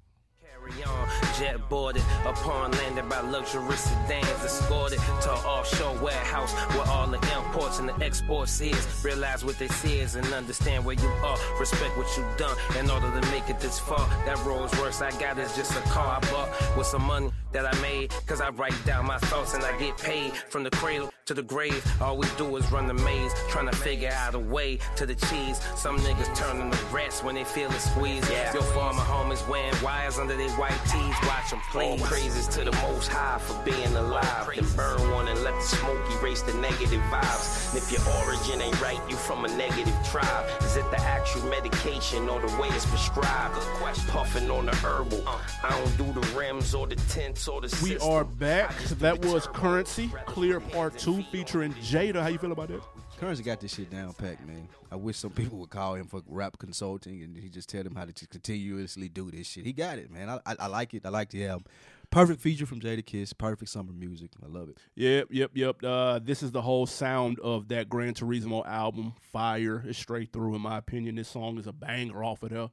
Carry on, jet boarded upon landing by luxury sedans, escorted to an offshore warehouse where all the imports and the exports is. Realize what this is and understand where you are. Respect what you done in order to make it this far. That Rolls Royce I got is just a car I bought with some money that I made. Cause I write down my thoughts and I get paid from the cradle to the grave. All we do is run the maze, trying to figure out a way to the cheese. Some niggas turning to rats when they feel the squeeze. Yeah. Your former homies wearing wires under their white tees. Watch them please. Praises to the most high for being alive. Then burn one and let the smoke erase the negative vibes. And if your origin ain't right, you from a negative tribe. Is it the actual medication or the way it's prescribed? Quest puffing on the herbal. I don't do the rims or the tints or the We are back. That was. Currency Clear Part Two featuring Jada. How you feel about that? Currency got this shit down packed, man. I wish some people would call him for rap consulting and he just tell them how to just continuously do this shit. He got it, man. I, I, I like it. I like the album. Perfect feature from Jadakiss. Perfect summer music. I love it. Yep, yep, yep. Uh, this is the whole sound of that Gran Turismo album. Fire is straight through, in my opinion. This song is a banger off of there.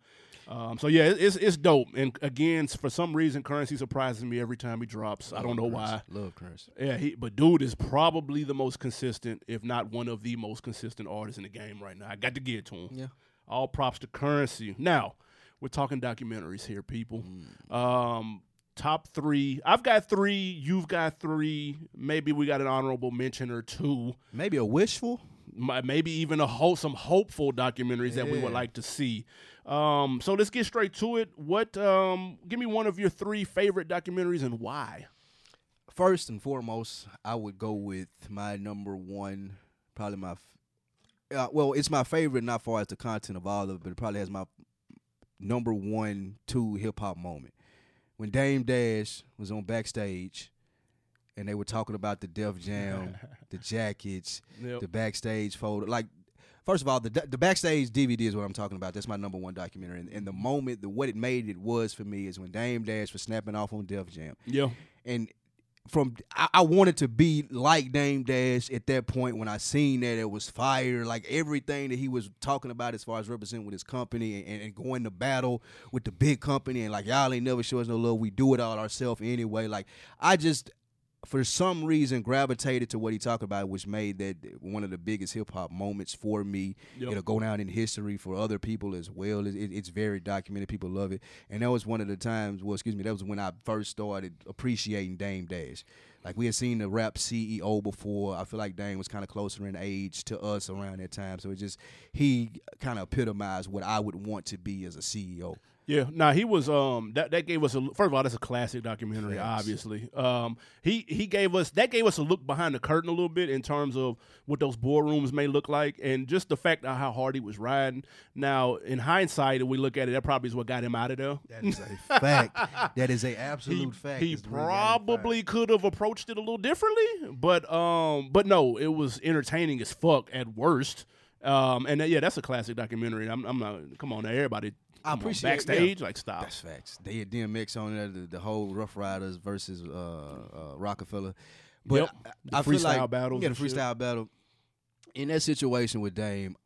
Um, so yeah, it's it's dope. And again, for some reason, Currency surprises me every time he drops. I don't know why. Love Currency. Yeah, he, but dude is probably the most consistent, if not one of the most consistent artists in the game right now. I got to give it to him. Yeah. All props to Currency. Now, we're talking documentaries here, people. Um, top three. I've got three. You've got three. Maybe we got an honorable mention or two. Maybe a wishful. Maybe even a whole, some hopeful documentaries that we would like to see. Um, so let's get straight to it. What? Um, give me one of your three favorite documentaries and why. First and foremost, I would go with my number one, probably my, f- uh, well, it's my favorite, not far as the content of all of it, but it probably has my number one, two hip hop moment. When Dame Dash was on backstage and they were talking about the Def Jam, the jackets, Yep. the backstage photo. Like, first of all, the the backstage DVD is what I'm talking about. That's my number one documentary. And, and the moment, the what it made it was for me is when Dame Dash was snapping off on Def Jam Yeah. and from I, I wanted to be like Dame Dash at that point when I seen that it was fire, like everything that he was talking about as far as representing with his company and, and going to battle with the big company and like y'all ain't never show us no love. We do it all ourselves anyway. Like I just for some reason gravitated to what he talked about, which made that one of the biggest hip hop moments for me. Yep. It'll go down in history for other people as well. It, it- it's very documented. People love it, and that was one of the times. Well, excuse me, that was when I first started appreciating Dame Dash. Like we had seen the rap CEO before. I feel like Dame was kind of closer in age to us around that time. So it just he kind of epitomized what I would want to be as a CEO. Yeah, now he was um that that gave us a first of all that's a classic documentary obviously. Um he he gave us that gave us a look behind the curtain a little bit in terms of what those boardrooms may look like and just the fact of how hard he was riding. Now in hindsight if we look at it that probably is what got him out of there. That is a fact. That is a He, absolute fact. he It's what got him fired. probably could have approached it a little differently, but um but no, it was entertaining as fuck at worst. Um and yeah, that's a classic documentary. I'm, I'm not come on now, everybody I come on, appreciate- backstage like stop. That's facts. They had DMX on there, the, the whole Ruff Ryders versus uh, uh, Rockefeller. But Yep. I, The I feel freestyle like, battles Yeah, the and shit. freestyle battle. In that situation with Dame,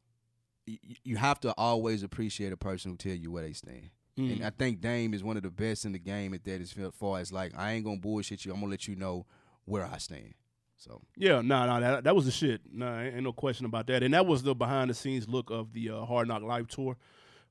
y- y- you have to always appreciate a person who tell you where they stand. Mm. And I think Dame is one of the best in the game at that as far as like I ain't gonna bullshit you. I'm gonna let you know where I stand. So Yeah, no, no, that, that was the shit. Nah, ain't, ain't no question about that. And that was the behind the scenes look of the uh, Hard Knock Life tour,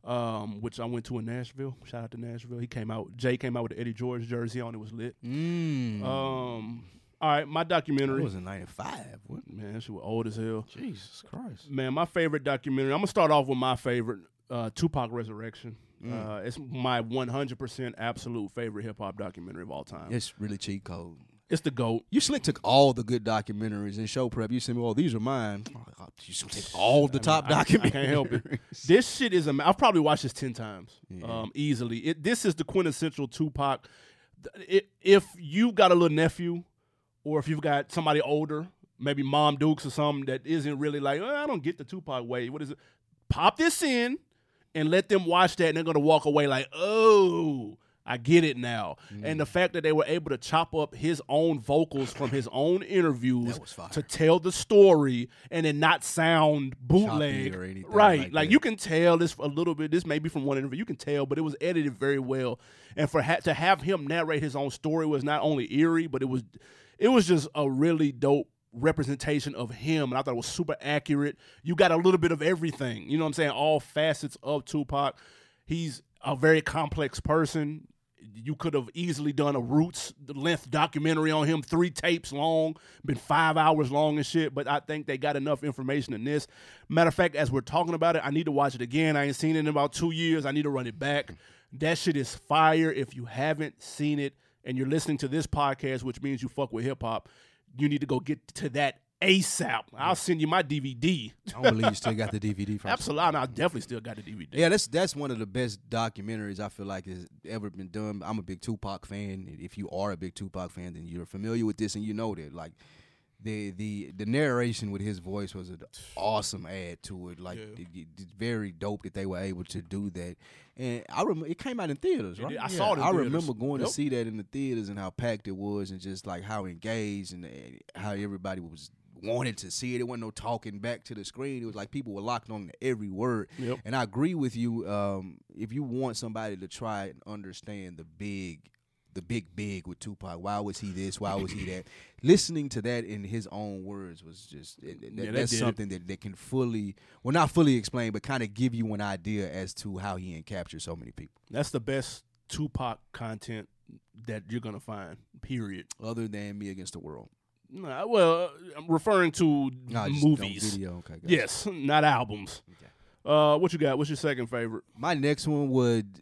um, which I went to in Nashville. Shout out to Nashville. He came out. Jay came out with the Eddie George jersey on. It was lit. mm. Um, all right, my documentary. was in '95. What? Man, she was old as hell. Jesus Christ. Man, my favorite documentary. I'm gonna start off with my favorite, uh, Tupac Resurrection. Mm. Uh, it's my 100% absolute favorite hip hop documentary of all time. It's really cheat code. It's the goat. You slick took all the good documentaries and show prep. You said, "Well, these are mine." Oh, You should take all the top I- I documentaries. can't help it. This shit is. Am- I've probably watched this ten times, um, easily. It, this is the quintessential Tupac. It, if you've got a little nephew, or if you've got somebody older, maybe Mom Dukes or something that isn't really like, "Oh, I don't get the Tupac way. What is it? Pop this in and let them watch that, and they're gonna walk away like, oh. I get it now, and the fact that they were able to chop up his own vocals from his own interviews That was fire. to tell the story and then not sound bootleg, right? like Like, you can tell this a little bit. This may be from one interview. You can tell, but it was edited very well. And for ha- to have him narrate his own story was not only eerie, but it was it was just a really dope representation of him. And I thought it was super accurate. You got a little bit of everything. You know what I'm saying? All facets of Tupac. He's a very complex person. You could have easily done a roots length documentary on him, three tapes long, been five hours long and shit. But I think they got enough information in this. Matter of fact, as we're talking about it, I need to watch it again. I ain't seen it in about two years. I need to run it back. That shit is fire. If you haven't seen it and you're listening to this podcast, which means you fuck with hip hop, you need to go get to that ASAP. I'll send you my DVD. I don't believe you still got the DVD from. Absolutely, I definitely still got the DVD. Yeah, that's that's one of the best documentaries I feel like has ever been done. I'm a big Tupac fan. If you are a big Tupac fan, then you're familiar with this and you know that. Like the the the narration with his voice was an awesome add to it. Like Yeah. it- it- it's very dope that they were able to do that. And I remember it came out in theaters, right? did. I saw it in I theaters. remember going Yep. to see that in the theaters and how packed it was, and just like how engaged and how everybody was wanted to see it. It wasn't no talking back to the screen. It was like people were locked on to every word. Yep. And I agree with you. Um, if you want somebody to try and understand the big, the big big with Tupac, why was he this? Why was he that? Listening to that in his own words was just Yeah, that that's something that, that can fully, well, not fully explain, but kind of give you an idea as to how he encaptured so many people. That's the best Tupac content that you're gonna find. Period. Other than me against the world. Nah, well, I'm referring to just no movies. video. Okay. gotcha. Yes, not albums. Uh, what you got? What's your second favorite? My next one would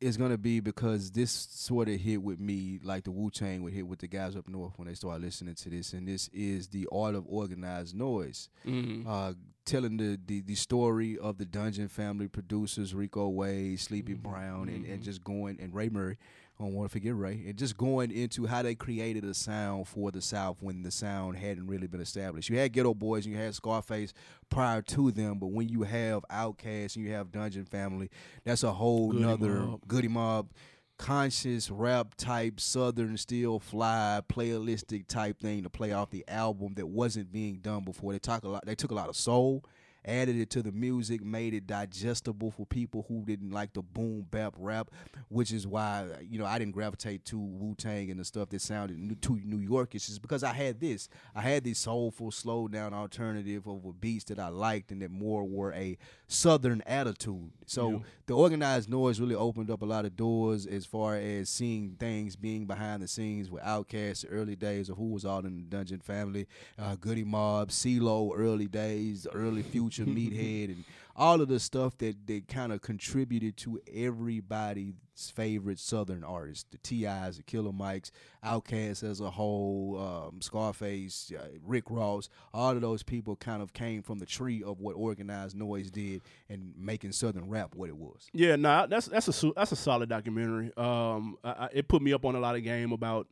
is gonna be because this sort of hit with me like the Wu Tang would hit with the guys up north when they started listening to this, and this is the art of organized noise, Mm. uh, telling the, the the story of the Dungeon family producers Rico Wade, Sleepy Brown, and, and just going and Ray Murray. I don't want to forget Ray, and just going into how they created a sound for the South when the sound hadn't really been established. You had Geto Boys and you had Scarface prior to them, but when you have Outkast and you have Dungeon Family, that's a whole Goody nother Mob. Goodie Mob, conscious rap type, Southern still fly, playalistic type thing to play off the album that wasn't being done before. They talk a lot. They took a lot of soul added it to the music, made it digestible for people who didn't like the boom bap rap, which is why you know I didn't gravitate to Wu Tang and the stuff that sounded new, too New Yorkish. Is because I had this, I had this soulful, slow down alternative over beats that I liked and that more were a southern attitude. So Yeah. the organized noise really opened up a lot of doors as far as seeing things being behind the scenes with Outkast, the early days of who was all in the Dungeon family, uh, Goodie Mob, CeeLo, early days, early Future, Meathead, and all of the stuff that, that kind of contributed to everybody's favorite Southern artists, the T.I.s, the Killer Mikes, Outkast as a whole, um, Scarface, uh, Rick Ross, all of those people kind of came from the tree of what organized noise did and making Southern rap what it was. Yeah, nah, that's that's a that's a solid documentary. Um, I, I, it put me up on a lot of game about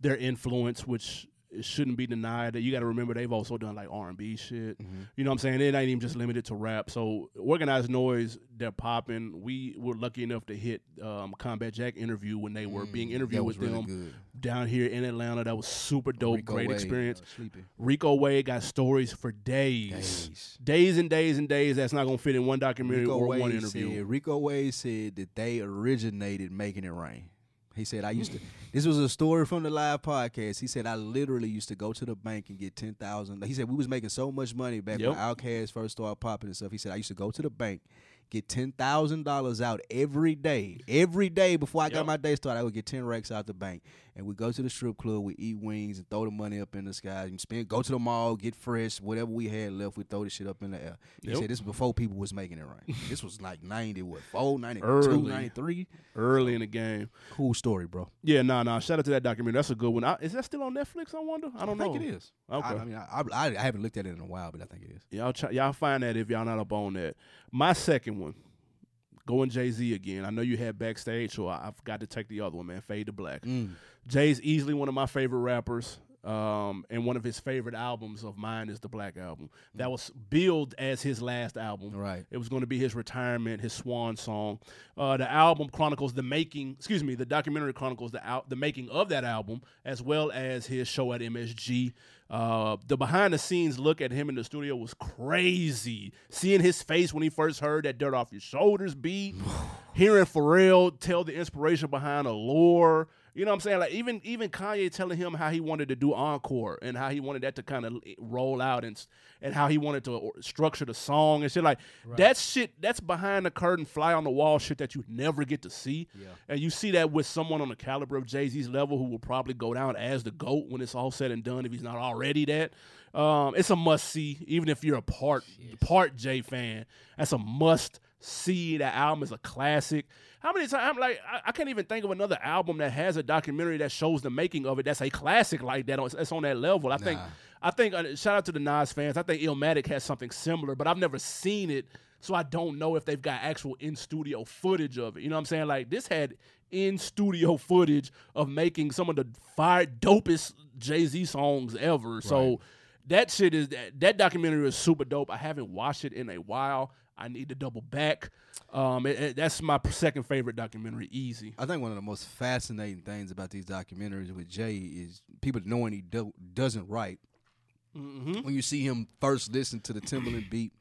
their influence, which it shouldn't be denied. That you got to remember they've also done like R and B shit. You know what I'm saying? It ain't even just limited to rap. So organized noise, they're popping. We were lucky enough to hit um, Combat Jack interview when they were being interviewed with really them good. down here in Atlanta. That was super dope, Rico great Wade, experience. uh. Rico Wade got stories for days. Days. Days and days and days. That's not gonna fit in one documentary Rico or Wade one interview. Said, Rico Wade said that they originated making it rain. He said, I used to, this was a story from the live podcast. He said, I literally used to go to the bank and get 10000 He said, we was making so much money back Yep. when Outkast first started popping and stuff. He said, I used to go to the bank, get $10,000 out every day. Every day before I got my day started, I would get 10 racks out the bank. And we go to the strip club, we eat wings and throw the money up in the sky. And spend, go to the mall, get fresh, whatever we had left, we throw the shit up in the air. He Yep. said, this was before people was making it rain. this was like 90, what, 4, 92, Early. 93? Early in the game. Cool story, bro. Yeah, nah, nah. Shout out to that documentary. That's a good one. I, is that still on Netflix? I wonder. I don't I know. think it is. Okay. I, I mean, I, I, I haven't looked at it in a while, but I think it is. Y'all, try, y'all find that if y'all not up on that. My second one, going Jay Z again. I know you had backstage, so I, I forgot to take the other one, man. Fade to Black. Mm. Jay's easily one of my favorite rappers. Um, and one of his favorite albums of mine is the Black Album. That was billed as his last album. Right. It was going to be his retirement, his swan song. Uh, the album chronicles the making. Excuse me, the documentary chronicles the out the making of that album, as well as his show at MSG. Uh, the behind the scenes look at him in the studio was crazy. Seeing his face when he first heard that "Dirt Off Your Shoulders" beat, hearing Pharrell tell the inspiration behind Allure. You know what I'm saying? Like even even Kanye telling him how he wanted to do encore and how he wanted that to kind of roll out and and how he wanted to structure the song and shit like that shit that's behind the curtain fly on the wall shit that you never get to see. And you see that with someone on the caliber of Jay-Z's level who will probably go down as the GOAT when it's all said and done if he's not already that. Um, it's a must see even if you're a part part Jay fan. That's a must see. That album is a classic. How many times? I'm like, I, I can't even think of another album that has a documentary that shows the making of it. That's a classic like that. That's on that level. I think. I think. Uh, shout out to the Nas fans. I think Illmatic has something similar, but I've never seen it, so I don't know if they've got actual in studio footage of it. You know what I'm saying? Like this had in studio footage of making some of the fire dopest Jay Z songs ever. So that shit is that, that documentary is super dope. I haven't watched it in a while. I need to double back. Um, it- it- that's my second favorite documentary. Easy. I think one of the most fascinating things about these documentaries with Jay is people knowing he do, doesn't write. Mm-hmm. When you see him first listen to the Timbaland beat,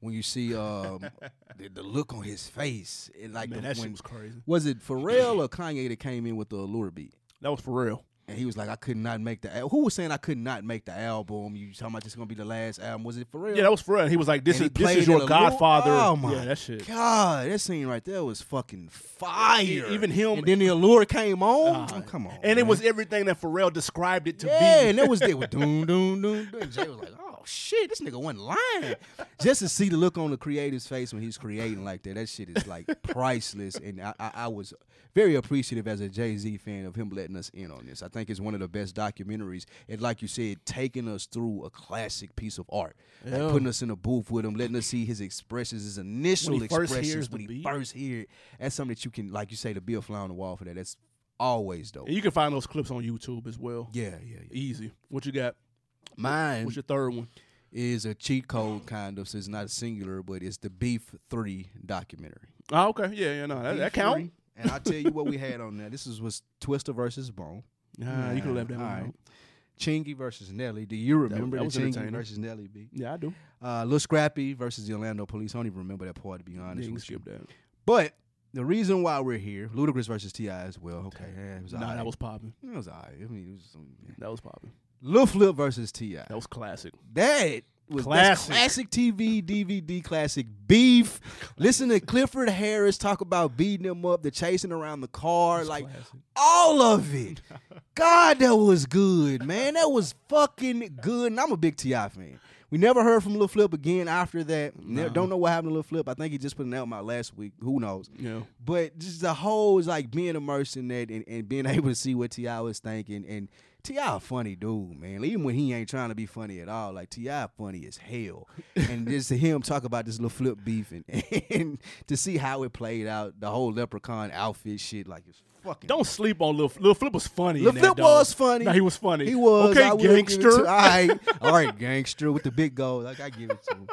when you see um, the, the look on his face, it like Man, the- that when- was crazy. was it Pharrell or Kanye that came in with the Allure beat? That was for real. And he was like, I could not make the al-" Who was saying I could not make the album? You talking about this is gonna be the last album? Was it for real? Yeah, that was for real. And he was like, "This And is this is your Godfather." Oh my yeah, that shit. God, that scene right there was fucking fire. even him- And then the allure came on. Ah, Oh, come on. And it was everything that Pharrell described it to yeah, be. Yeah, and that was there with doom doom doom doom. Jay was like, oh Oh, shit, this nigga wasn't lying. Just to see the look on the creator's face when he's creating like that, that shit is like priceless. And I, I, I was very appreciative as a Jay Z fan of him letting us in on this. I think it's one of the best documentaries. And like you said, taking us through a classic piece of art, like putting us in a booth with him, letting us see his expressions, his initial When he first expressions hears when he beat. first hear it. That's something that you can, like you say, to be a fly on the wall for that. That's always dope. And you can find those clips on YouTube as well. Yeah, yeah, yeah. Easy. What you got? Mine What's your third one? is a cheat code kind of. So it's not singular, but it's the Beef Three documentary. Oh, okay. Yeah, yeah, no, that, Beef that count. 3, And I'll tell you what we had on there. This is was Twista versus Bone. Nah, you can let that All one right. out. Chingy versus Nelly. Do you remember that the was Chingy versus Nelly beat? Yeah, I do. Uh, Lil Scrappy versus the Orlando Police. I don't even remember that part to be honest Yeah, you can you. skip that. But the reason why we're here, Ludacris versus T.I. as well. Okay, yeah, it was Nah, that was popping. it was alright. I mean, it was yeah. That was popping. Lil Flip versus Ti. That was classic. That was Classic. classic TV, DVD, classic beef. Listen to Clifford Harris talk about beating him up, the chasing around the car, like classic. all of it. God, that was good, man. That was fucking good. And I'm a big T.I. fan. We never heard from Lil Flip again after that. Nah. Don't know what happened to Lil Flip. I think he just put an album out last week. Who knows? Yeah. But just the whole is like being immersed in that and, and being able to see what T.I. was thinking. And T.I. a funny dude, man. Even when he ain't trying to be funny at all, like T.I. funny as hell. and just to hear him talk about this Lil Flip beef and, and to see how it played out, the whole leprechaun outfit shit, like it's fucking. Don't sleep on Lil, Lil Flip was funny. Lil Flip was funny. Nah, he was funny. He was. Okay, I will give it gangster. all right, all right, gangster with the big goals. Like I give it to him.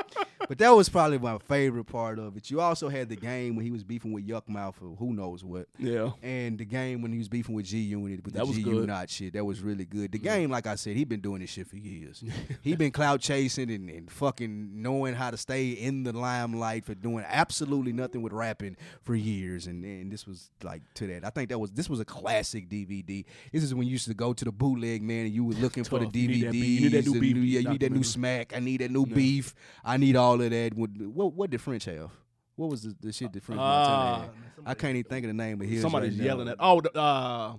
But that was probably my favorite part of it. You also had the game when he was beefing with Yukmouth or who knows what. yeah. And the game when he was beefing with G Unit with That the G. Unit shit, that was really good. The game, like I said, he been doing this shit for years. he been clout chasing and, and fucking knowing how to stay in the limelight for doing absolutely nothing with rapping for years. And, and this was like to that. I think that was this was a classic DVD. This is when you used to go to the bootleg man and you were looking for the DVD. You need that DVDs. beef. You need that new beef yeah, you need that new smack. I need that new beef. I need all of that. What what, what did French have? What was the, the shit that French Montana Ah. had? I can't even think of the name of his. Somebody's right now. yelling at. Oh, the, uh,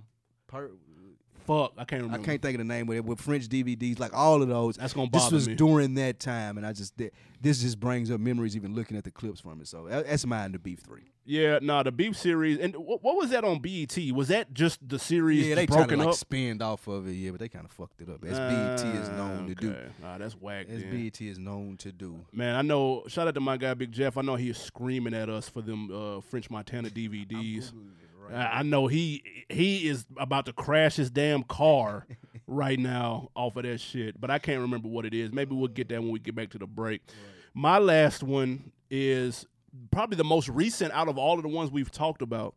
Per- fuck. I can't remember. I can't think of the name of it with French DVDs, like all of those. That's gonna bother This was me. during that time, and I just th- this just brings up memories even looking at the clips from it. So that- that's mine, the Beef Three. Yeah, nah, the Beef series. And what, what was that on BET? Was that just the series Yeah, they tried to like up? spanned off of it, yeah, but they kind of fucked it up as BET is known to do. okay. Nah, that's whack. As then. BET is known to do. Man, I know. Shout out to my guy Big Jeff. I know he is screaming at us for them uh, French Montana DVDs. I I know he he is about to crash his damn car right now off of that shit, but I can't remember what it is. Maybe we'll get that when we get back to the break. My last one is probably the most recent out of all of the ones we've talked about,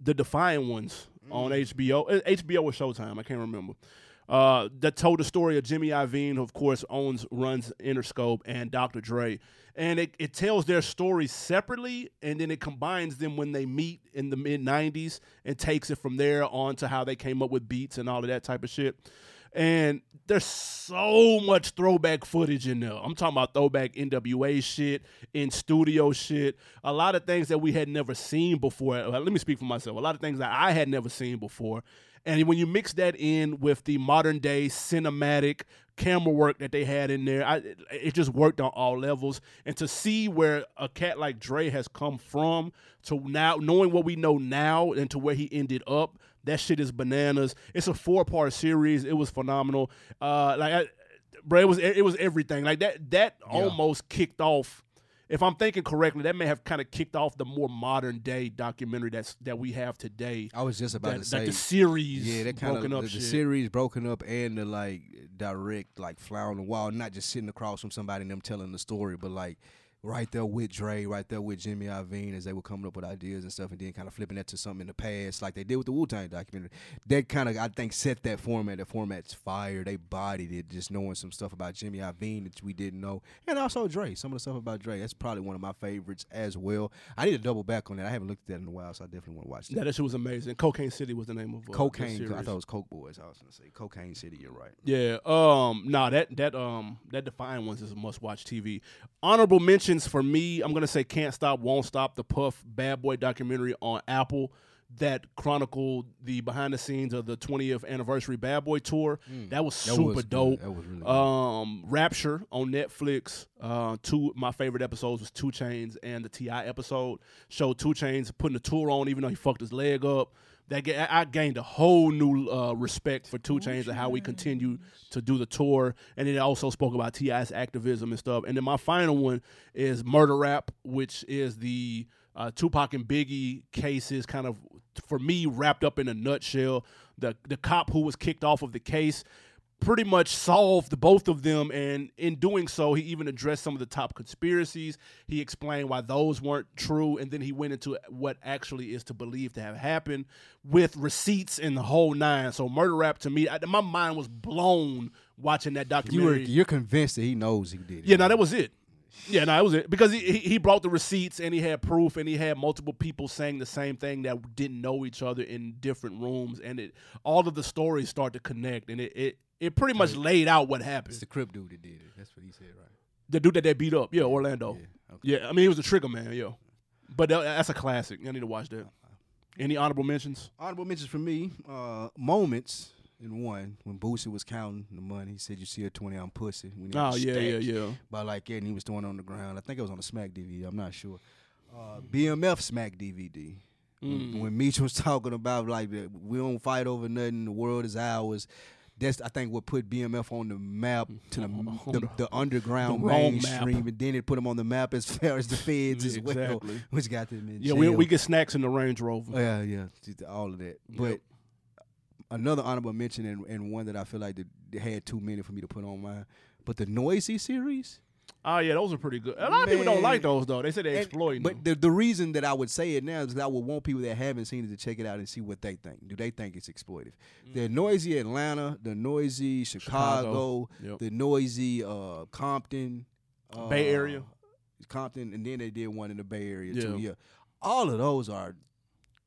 the Defiant ones on mm. HBO. HBO or Showtime, I can't remember. Uh, that told the story of Jimmy Iovine, who of course owns runs Interscope, and Dr. Dre, and it, it tells their stories separately, and then it combines them when they meet in the mid '90s, and takes it from there on to how they came up with beats and all of that type of shit. And there's so much throwback footage in there. I'm talking about throwback NWA shit, in studio shit, a lot of things that we had never seen before. Let me speak for myself. A lot of things that I had never seen before. And when you mix that in with the modern day cinematic camera work that they had in there, I, it- just worked on all levels. And to see where a cat like Dre has come from to now knowing what we know now and to where he ended up, that shit is bananas. It's a four part series. It was phenomenal. Uh, like, I, bro, it was it was everything. Like that that almost kicked off. If I'm thinking correctly, that may have kind of kicked off the more modern day documentary that's that we have today. I was just about That, to say, like the series, yeah, that kind of broken the, up the shit. series broken up and the like direct like fly on the wall, not just sitting across from somebody and them telling the story, but like right there with Dre, right there with Jimmy Iovine as they were coming up with ideas and stuff, and then kind of flipping that to something in the past, like they did with the Wu Tang documentary. That kind of I think set that format. The format's fire. They bodied it, just knowing some stuff about Jimmy Iovine that we didn't know, and also Dre. Some of the stuff about Dre. That's probably one of my favorites as well. I need to double back on that. I haven't looked at that in a while, so I definitely want to watch that. Yeah, that shit was amazing. Cocaine City was the name of uh, Cocaine. I thought it was Coke Boys. I was gonna say Cocaine City. You're right. Yeah. Um. Nah. That that um that Defiant ones is a must watch TV. Honorable mentions for me. I'm gonna say Can't Stop, Won't Stop, the Puff Bad Boy documentary on Apple that chronicled the behind the scenes of the 20th anniversary Bad Boy tour. That was Mm. That super was dope. That was really. Um, Rapture on Netflix. Uh, two my favorite episodes was 2 Chainz and the T.I. episode. Showed 2 Chainz putting the tour on, even though he fucked his leg up. That I gained a whole new uh, respect for 2 Chainz and how we continue to do the tour. And then it also spoke about T.I.'s activism and stuff. And then my final one is Murder Rap, which is the uh, Tupac and Biggie cases, kind of for me wrapped up in a nutshell. The the cop who was kicked off of the case pretty much solved both of them and in doing so he even addressed some of the top conspiracies. He explained why those weren't true and then he went into what actually is to believe to have happened with receipts and the whole nine. So murder rap to me I, my mind was blown watching that You were documentary. you're convinced that he knows he did it. yeah no that was it. Yeah, no, that was it. Because he he he brought the receipts and he had proof and he had multiple people saying the same thing that didn't know each other in different rooms and it all of the stories start to connect and it it, it pretty much laid out what happened. It's the Crip dude that did it. That's what he said, right? The dude that they beat up, yeah, Orlando. Yeah, okay. Yeah, I mean he was a trigger man, yeah. But that, that's a classic. I need to watch that. Any honorable mentions? Honorable mentions for me. Uh, moments in one when Boosie was counting the money. He said, "You see a twenty on pussy." When he Oh yeah, yeah, yeah. By like that, and he was throwing it on the ground. I think it was on the Smack DVD. I'm not sure. Uh, BMF Smack DVD. Mm. When, when Meech was talking about like we don't fight over nothing, the world is ours. That's I think what put BMF on the map to the the, the underground the mainstream, and then it put them on the map as far as the feds as well, Exactly. which got them in Yeah, we jail. we get snacks in the Range Rover. Yeah, yeah, all of that. But another honorable mention and, and one that I feel like that had too many for me to put on mine. But the Noisey series, Oh yeah, those are pretty good. A lot of people don't like those though. They say they're And- exploiting. But them. the the reason that I would say it now is because I would want people that haven't seen it to check it out and see what they think. Do they think it's exploitive? The Noisey Atlanta, the Noisey Chicago, Yep. the Noisey uh, Compton, uh, Bay Area. Compton, and then they did one in the Bay Area Yeah. too. Yeah, all of those are.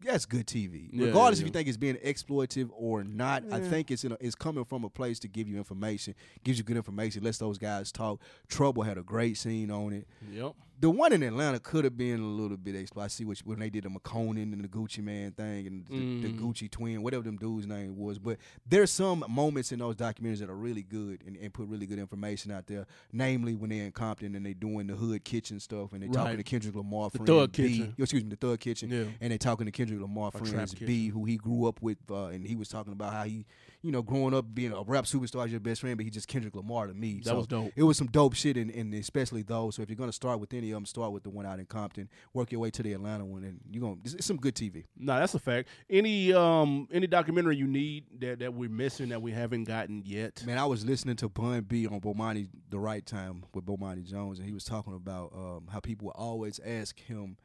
That's good TV, Yeah, regardless yeah, if you think it's being exploitive or not. I think it's in a, it's coming from a place to give you information, gives you good information, lets those guys talk. Trouble had a great scene on it Yep. The one in Atlanta could have been a little bit exploited. I see what, when they did the McConan and the Gucci Mane thing and the, the Mhm. Gucci twin, whatever them dudes' name was. But there's some moments in those documentaries that are really good and, and put really good information out there. Namely, when they're in Compton and they're doing the hood kitchen stuff and they talking Right. to Kendrick Lamar The friend Thug B. Kitchen. Excuse me, the Thug Kitchen. Yeah. And they're talking to Kendrick Lamar friends B, who he grew up with, uh, and he was talking about how he, you know, growing up being a rap superstar is your best friend, but he just Kendrick Lamar to me. That So was dope. it was some dope shit, and, and especially those. So if you're gonna start with any of them, start with the one out in Compton. Work your way to the Atlanta one, and you're gonna. It's, it's some good TV. No, that's a fact. Any um any documentary you need that, that we're missing that we haven't gotten yet? Man, I was listening to Bun B on Bomani the right time with Bomani Jones, and he was talking about um, how people would always ask him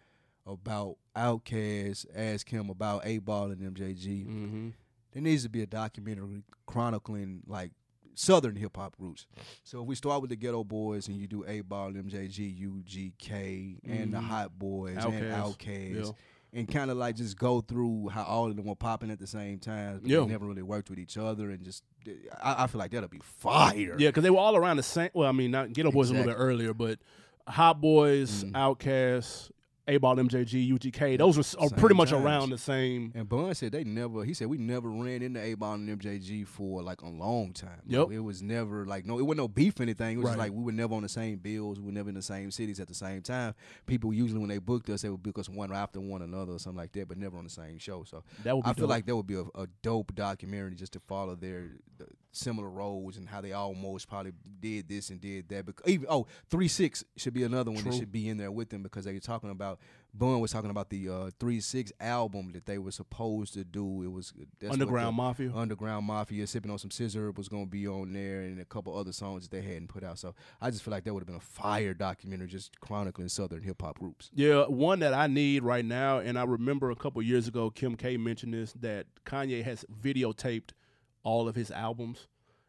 about Outkast, ask him about 8Ball and MJG. Mm-hmm. There needs to be a documentary chronicling like Southern hip hop roots. So if we start with the Geto Boys and you do 8Ball, MJG, UGK, and the Mhm. Hot Boys and Outkast. Yeah. and kind of like just go through how all of them were popping at the same time. but Yeah. They never really worked with each other, and just I, I feel like that'll be fire. Yeah, because they were all around the same. Well, I mean, not Geto Boys a little bit earlier, but Hot Boys, Mhm. Outkast, 8Ball, MJG, UGK. Those were are pretty much times. around the same. And Bun said they never. He said we never ran into 8Ball and MJG for like a long time. Yep. It was never like no. It wasn't no beef or anything. It was just like we were never on the same bills. We were never in the same cities at the same time. People usually when they booked us, they would book us one after one another or something like that, but never on the same show. So That would be I feel like that would be a, a dope documentary just to follow their the similar roles and how they almost probably did this and did that. Because even oh, three six should be another one that should be in there with them because they were talking about. Bun was talking about the uh, three six album that they were supposed to do. It was that's Underground Mafia. Underground Mafia, sipping on some syrup was going to be on there, and a couple other songs that they hadn't put out. So I just feel like that would have been a fire documentary, just chronicling Southern hip hop groups. Yeah, one that I need right now, and I remember a couple years ago, Kim K mentioned this that Kanye has videotaped all of his albums,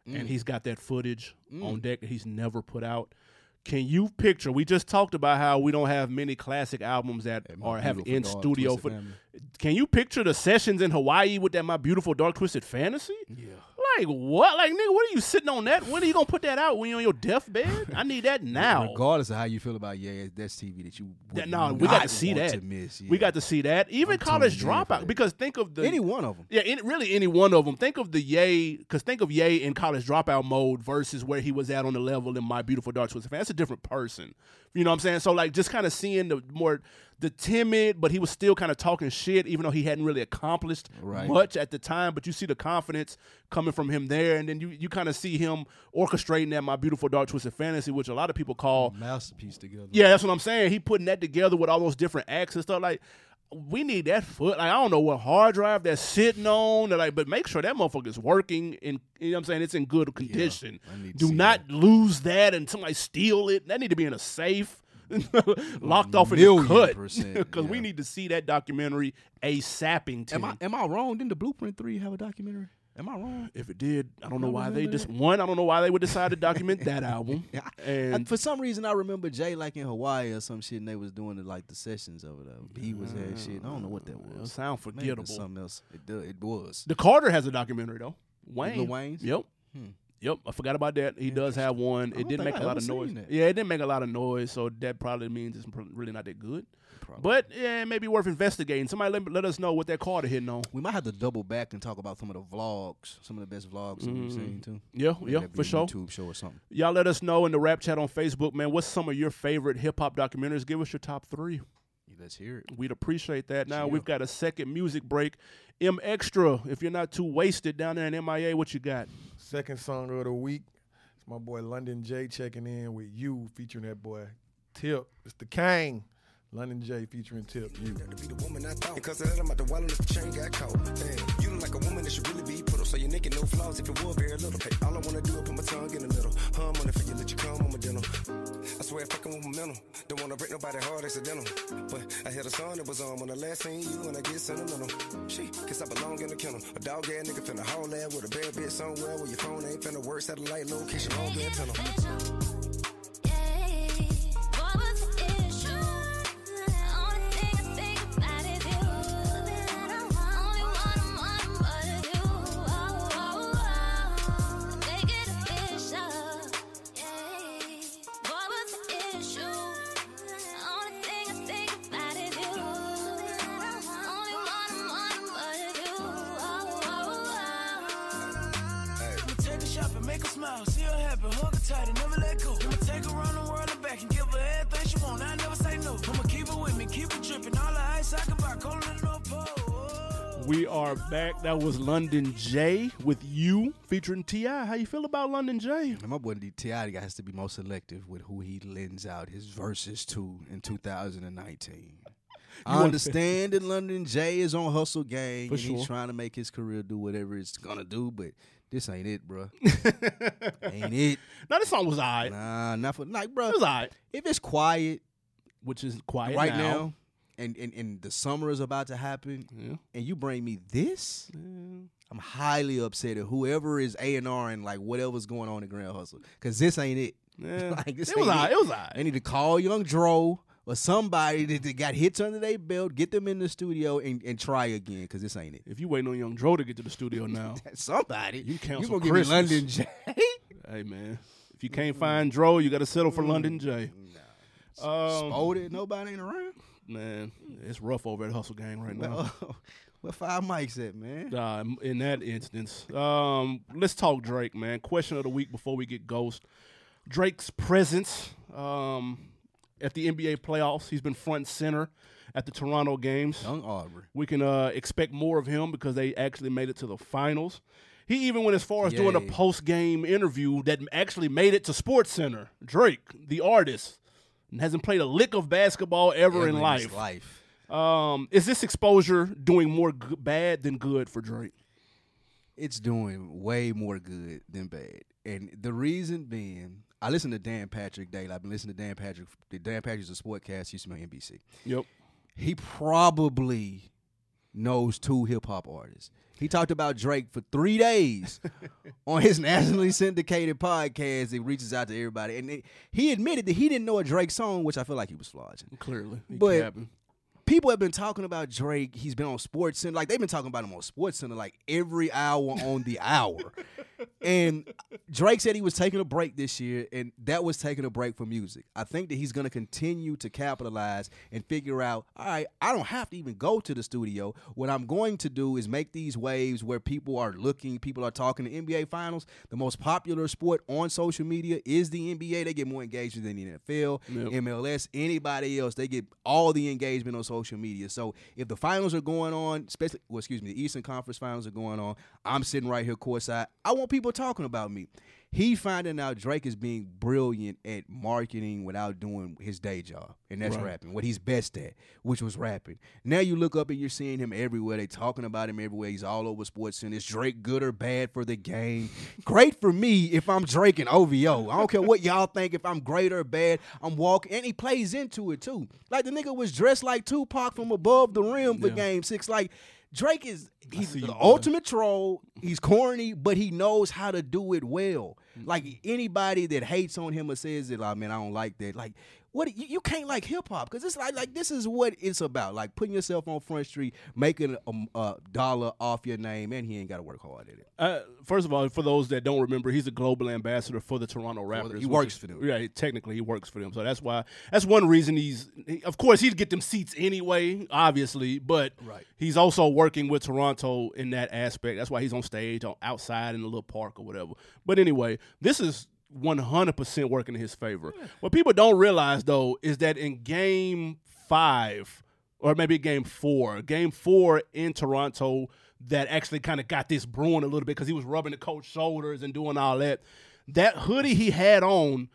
Mm. and he's got that footage on deck that he's never put out. Can you picture? We just talked about how we don't have many classic albums that And are have in Dark studio footage. Can you picture the sessions in Hawaii with that My Beautiful Dark Twisted Fantasy? Yeah. Like what? Like nigga, what are you sitting on that? When are you gonna put that out? When you're on your deathbed? I need that now. Regardless of how you feel about yeah, that's TV that you That- no, we got to see that. To miss. We got to see that. Even I'm college tuning in for dropout. Because think of the any one of them. Yeah, any, really any one of them. Think of the Ye, because think of Ye in college dropout mode versus where he was at on the level in My Beautiful Dark Twisted Fan. That's a different person. You know what I'm saying? So like just kind of seeing the more the timid, but he was still kind of talking shit, even though he hadn't really accomplished Right. much at the time. But you see the confidence coming from him there, and then you you kind of see him orchestrating that My Beautiful Dark Twisted Fantasy, which a lot of people call Masterpiece together. yeah, that's what I'm saying. He putting that together with all those different acts and stuff. Like, we need that foot. Like, I don't know what hard drive that's sitting on. Like, but make sure that motherfucker's working and you know what I'm saying. It's in good condition. To Do not lose that and somebody steal it. That need to be in a safe. Locked off in the cut because we need to see that documentary a sapping Am I am I wrong? Didn't the Blueprint Three have a documentary? Am I wrong? If it did, I don't know why they just one. I don't know why they would decide to document that album. Yeah, I- And for some reason, I remember Jay like in Hawaii or some shit, and they was doing the, like the sessions over there. He was there, shit. I don't know what that was. sound Maybe it forgettable. was something else. It, do- it was. The Carter has a documentary though. Wayne. Lil Wayne's? Yep. Hmm. Yep. I forgot about that. He does have one. It didn't make I a lot of noise. that. Yeah, it didn't make a lot of noise, so that probably means it's really not that good. Probably. But yeah, maybe worth investigating. Somebody let, let us know what that Carter hitting on. we might have to double back and talk about some of the vlogs, some of the best vlogs that we've seen mm-hmm. too. Yeah, Maybe yeah, for sure. YouTube show or something. Y'all let us know in the rap chat on Facebook, man. What's some of your favorite hip hop documentaries? Give us your top three. Let's hear it. We'd appreciate that. Now we've got a second music break. M Extra, if you're not too wasted down there in MIA, what you got? Second song of the week. It's my boy London Jae checking in with you, featuring that boy Tip. It's the King. London Jae featuring Tip. You. Because I'm out the wallet if the chain got caught. Damn, you look like a woman that should really be put up. So you're naked, no flaws if it were very little. Hey, all I wanna do is put my tongue in the middle. Hum on it for you, let you come on my dental. I swear, fucking with my mental. Don't wanna break nobody heart accidental. But I had a song that was on when I last seen you and I get sentimental. She, cause I belong in the kennel. A dog ass nigga finna haul that with a bad bitch somewhere where your phone ain't finna work. Satellite location, long antenna. Take tight and never let go. I'ma take her around the world and back and give her everything she want. I never say no. I'ma keep her with me, keep her dripping. All the ice I can buy, cold in the North Pole. We are back. That was London Jae with you featuring T.I. How you feel about London Jae? And my boy T.I has to be more selective with who he lends out his verses to in 2019. I understand that London Jae is on Hustle Gang For and sure. he's trying to make his career do whatever it's gonna do, but this ain't it, bro. ain't it? Now this song was alright. Nah, not for like, bro. It was alright, If it's quiet which is quiet right now. now, and, and and the summer is about to happen, Yeah. and you bring me this, I'm highly upset at whoever is A and R and like whatever's going on in Grand Hustle, cause this ain't it. Yeah. Like, this it was alright. it. It was alright. They need to call Young Dro or somebody that, got hits under their belt, get them in the studio and, and try again, cause this ain't it. If you waiting on Young Dro to get to the studio now, Somebody, You cancel gonna give me London Jae? hey man, if you can't find Dro, you got to settle for London Jae. Um, Spotted, nobody ain't around. man, it's rough over at Hustle Gang right now. Well, where five mics at, man? Uh, in that instance, um, let's talk Drake, man. Question of the week before we get Ghost. Drake's presence um, at the NBA playoffs. He's been front and center at the Toronto games. Young Aubrey. We can uh, expect more of him because they actually made it to the finals. He even went as far as doing a post game interview that actually made it to SportsCenter. Drake, the artist, hasn't played a lick of basketball ever, in life. life. Um, is this exposure doing more g- bad than good for Drake? It's doing way more good than bad. And the reason being, I listen to Dan Patrick daily. I've been listening to Dan Patrick. Dan Patrick's a sportcast. Used to be on NBC. Yep. He probably knows two hip hop artists. He talked about Drake for three days on his nationally syndicated podcast. It reaches out to everybody, and it, he admitted that he didn't know a Drake song, which I feel like he was flogging. Clearly, But-. People have been talking about Drake. He's been on SportsCenter. Like they've been talking about him on SportsCenter like every hour on the hour. And Drake said he was taking a break this year, and that was taking a break from music. I think that he's going to continue to capitalize and figure out, all right, I don't have to even go to the studio. What I'm going to do is make these waves where people are looking, people are talking. The NBA Finals, the most popular sport on social media is the NBA. They get more engagement than the NFL, Yep. MLS, anybody else. They get all the engagement on social media. So if the finals are going on, especially, well, excuse me, the Eastern Conference finals are going on, I'm sitting right here courtside. I want people talking about me. He finding out Drake is being brilliant at marketing without doing his day job, and that's Right. rapping. What he's best at, which was rapping. Now you look up and you're seeing him everywhere. They talking about him everywhere. He's all over sports and is Drake good or bad for the game? great for me if I'm Drake and OVO. I don't care what y'all think if I'm great or bad. I'm walking, and he plays into it too. Like the nigga was dressed like Tupac from above the rim for Yeah. Game Six. Like Drake is he's the you, ultimate troll. He's corny, but he knows how to do it well. Mm-hmm. Like anybody that hates on him or says that, like, man, I don't like that. Like, what you, you can't like hip hop because it's like like this is what it's about. Like putting yourself on Front Street, making a, a dollar off your name, and he ain't got to work hard at it. Uh, first of all, for those that don't remember, he's a global ambassador for the Toronto Raptors. he works is- for them. Yeah, technically he works for them. So that's why that's one reason he's. he- of course, he'd get them seats anyway, obviously, but Right. he's also working with Toronto in that aspect. That's why he's on stage, on outside in a little park or whatever. But anyway, this is. 100% working in his favor. What people don't realize though is that in game 5 or maybe game 4, game 4 in Toronto that actually kind of got this brewing a little bit cuz he was rubbing the coach's shoulders and doing all that. That hoodie he had on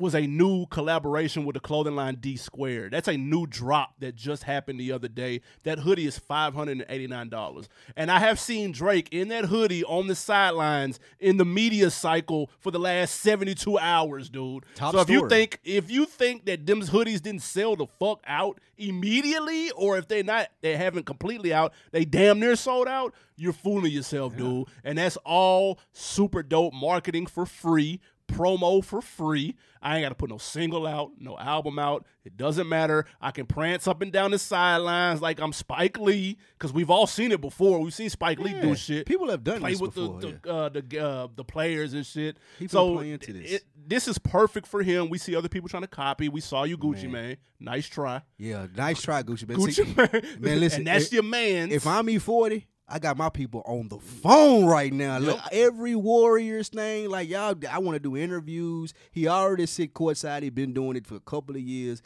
was a new collaboration with the clothing line D Squared. That's a new drop that just happened the other day. That hoodie is five hundred and eighty nine dollars, and I have seen Drake in that hoodie on the sidelines in the media cycle for the last seventy two hours, dude. Top so if you think if you think that them hoodies didn't sell the fuck out immediately, or if they're not, they haven't completely out, they damn near sold out. You're fooling yourself, dude. And that's all super dope marketing for free promo for free. I ain't got to put no single out, no album out. It doesn't matter. I can prance up and down the sidelines like I'm Spike Lee because we've all seen it before. We've seen Spike Lee Yeah, do shit. people have done play this with before, the the, uh, the uh, the players and shit. People so play into this. It, this is perfect for him. We see other people trying to copy. We saw you, Gucci Mane. Nice try, Yeah, nice try, Gucci. Man, Gucci See, man. man, listen, and that's if- your man. If I'm E-40, I got my people on the phone right now. Look, every Warriors thing, like y'all, I want to do interviews. He already sit courtside. He been doing it for a couple of years.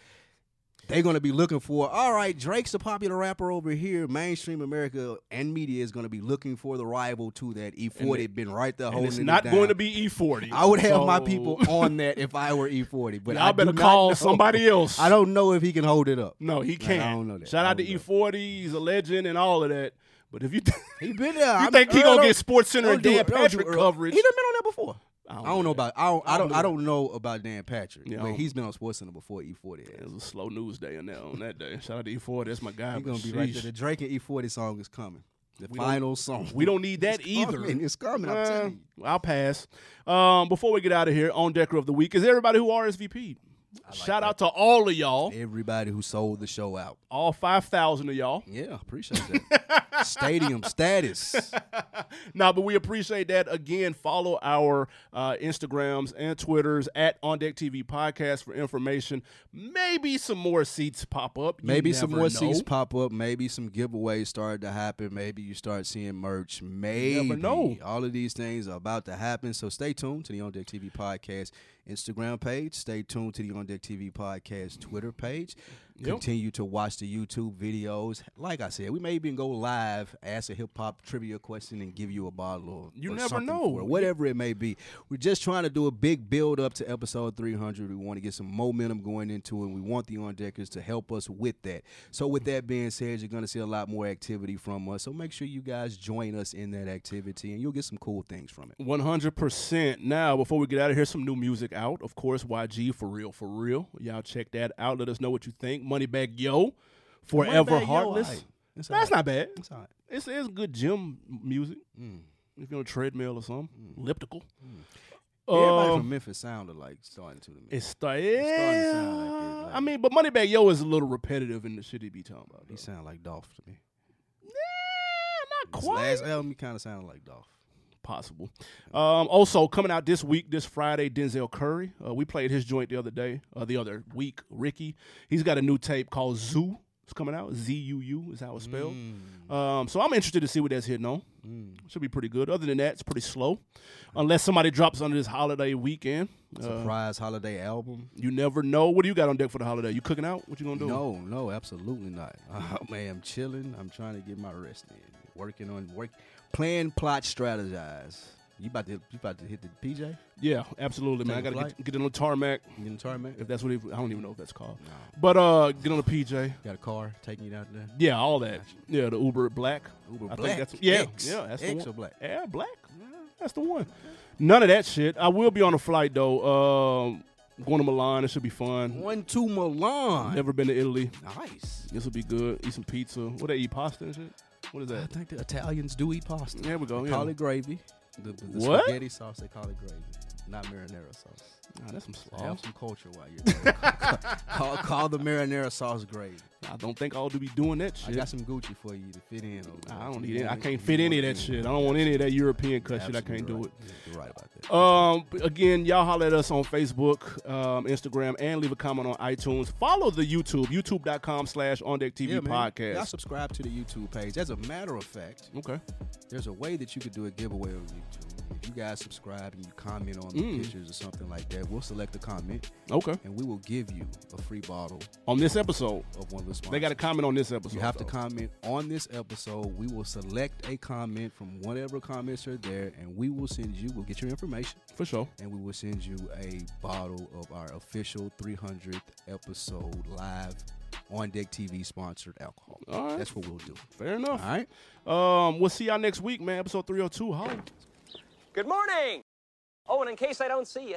They're gonna be looking for. All right, Drake's a popular rapper over here. Mainstream America and media is gonna be looking for the rival to that. E-40 been right there holding it's it not down. going to be E-40. I would have my people on that if I were E-40, but Y'all I better call know. somebody else. I don't know if he can hold it up. No, he can't. I don't know that. Shout out to know. E-40. He's a legend and all of that. But if you th- He been there. you I'm- think he gonna get SportsCenter and Dan. Don't Patrick coverage? He done been on that before. I I don't don't, know about. I don't. I I don't. don't I don't know about Dan Patrick, Yeah, but he's been on SportsCenter before E-40. It was a slow news day on that on that day. Shout out to E-40. That's my guy. He's gonna be right there. The Drake and E-40 song is coming. The We final song. We don't need that It's either. coming. It's coming. I'm Uh, telling you. I'll pass. Um, before we get out of here, on Decker of the Week is everybody who RSVP'd. Shout out to all of y'all, Everybody who sold the show out. all 5,000 of y'all. Yeah, appreciate that. Stadium status. no, but we appreciate that. Again, follow our uh, Instagrams and Twitters at On Deck TV Podcast for information. Maybe some more seats pop up. You Maybe some more know. seats pop up. Maybe some giveaways start to happen. Maybe you start seeing merch. Maybe know. all of these things are about to happen. So stay tuned to the On Deck TV podcast Instagram page. Stay tuned to the On Deck TV podcast Twitter page. Yep. Continue to watch the YouTube videos. Like I said, we may even go live, ask a hip hop trivia question, and give you a bottle. Of, You or never know. it, whatever it may be. We're just trying to do a big build up to episode 300. We want to get some momentum going into it. and We want the on deckers to help us with that. So, with that being said, you're going to see a lot more activity from us. So, make sure you guys join us in that activity, and you'll get some cool things from it. One hundred percent. Now, before we get out of here, some new music out. Of course, YG for real, for real. Y'all check that out. Let us know what you think. Moneybag Yo, Forever Heartless. It's That's not bad. It's all right. It's it's good gym music. Mm. On a treadmill or something, elliptical. Everybody Um, from Memphis sounded like starting to me. It's start, starting to yeah. sound like it, like- I mean, but Money Moneybag Yo is a little repetitive in the shit he be talking about. He though. sound like Dolph to me. Yeah, not His quite. last album, he kind of sounded like Dolph. Possible. Um, also coming out this week, this Friday, Denzel Curry. Uh, we played his joint the other day, uh, the other week. Ricky, he's got a new tape called Zoo. It's coming out. Z U U is how it's spelled. Um, so I'm interested to see what that's hitting on. Should be pretty good. Other than that, it's pretty slow, unless somebody drops under this holiday weekend. Uh, Surprise holiday album. you never know. What do you got on deck for the holiday? You cooking out? What you gonna do? No, no, absolutely not. Oh, man, I'm chilling. I'm trying to get my rest in. Working on work, plan, plot, strategize. You about to you about to hit the PJ? Yeah, absolutely, man. I Take a gotta flight? get, get on the tarmac. You in the tarmac? If that's what it, I don't even know if that's called. No. But uh, get on the PJ. Got a car taking you out there? Yeah, all that. Yeah, the Uber Black. Uber I Black? Think that's, yeah, X. yeah, that's the X one. or Black? Yeah, Black. That's the one. None of that shit. I will be on a flight though. Um, going to Milan. It should be fun. One to Milan. Never been to Italy. Nice. This will be good. Eat some pizza. What they eat pasta and shit. What is that? I think the Italians do eat pasta. There we go. They Yeah. call it gravy. The, the, the What? spaghetti sauce, they call it gravy, not marinara sauce. Nah, that's some Have slaw. some culture while you're there. call, call the marinara sauce gravy. I don't think I'll be doing that shit. I got some Gucci for you to fit in. Over there. I don't need it. I can't fit any of that shit. I don't want any of that European cut shit. I can't do it. You're right about that. Um, again, y'all holler at us on Facebook, um, Instagram, and leave a comment on iTunes. Follow the YouTube, youtube.com slash on deck TV yeah, man. Y'all podcast. subscribe to the YouTube page. As a matter of fact, Okay. there's a way that you could do a giveaway on YouTube. If you guys subscribe and you comment on the Mm. pictures or something like that, we'll select a comment Okay. and we will give you a free bottle On this episode, of one of the sponsors. they got to comment on this episode. You have to comment on this episode. We will select a comment from whatever comments are there, and we will send you. We'll get your information, For sure. and we will send you a bottle of our official 300th episode live on deck TV sponsored alcohol. All right. That's what we'll do. Fair enough. All right. Um, we'll see y'all next week, man. Episode 302. Holla. Good morning. Oh, and in case I don't see you,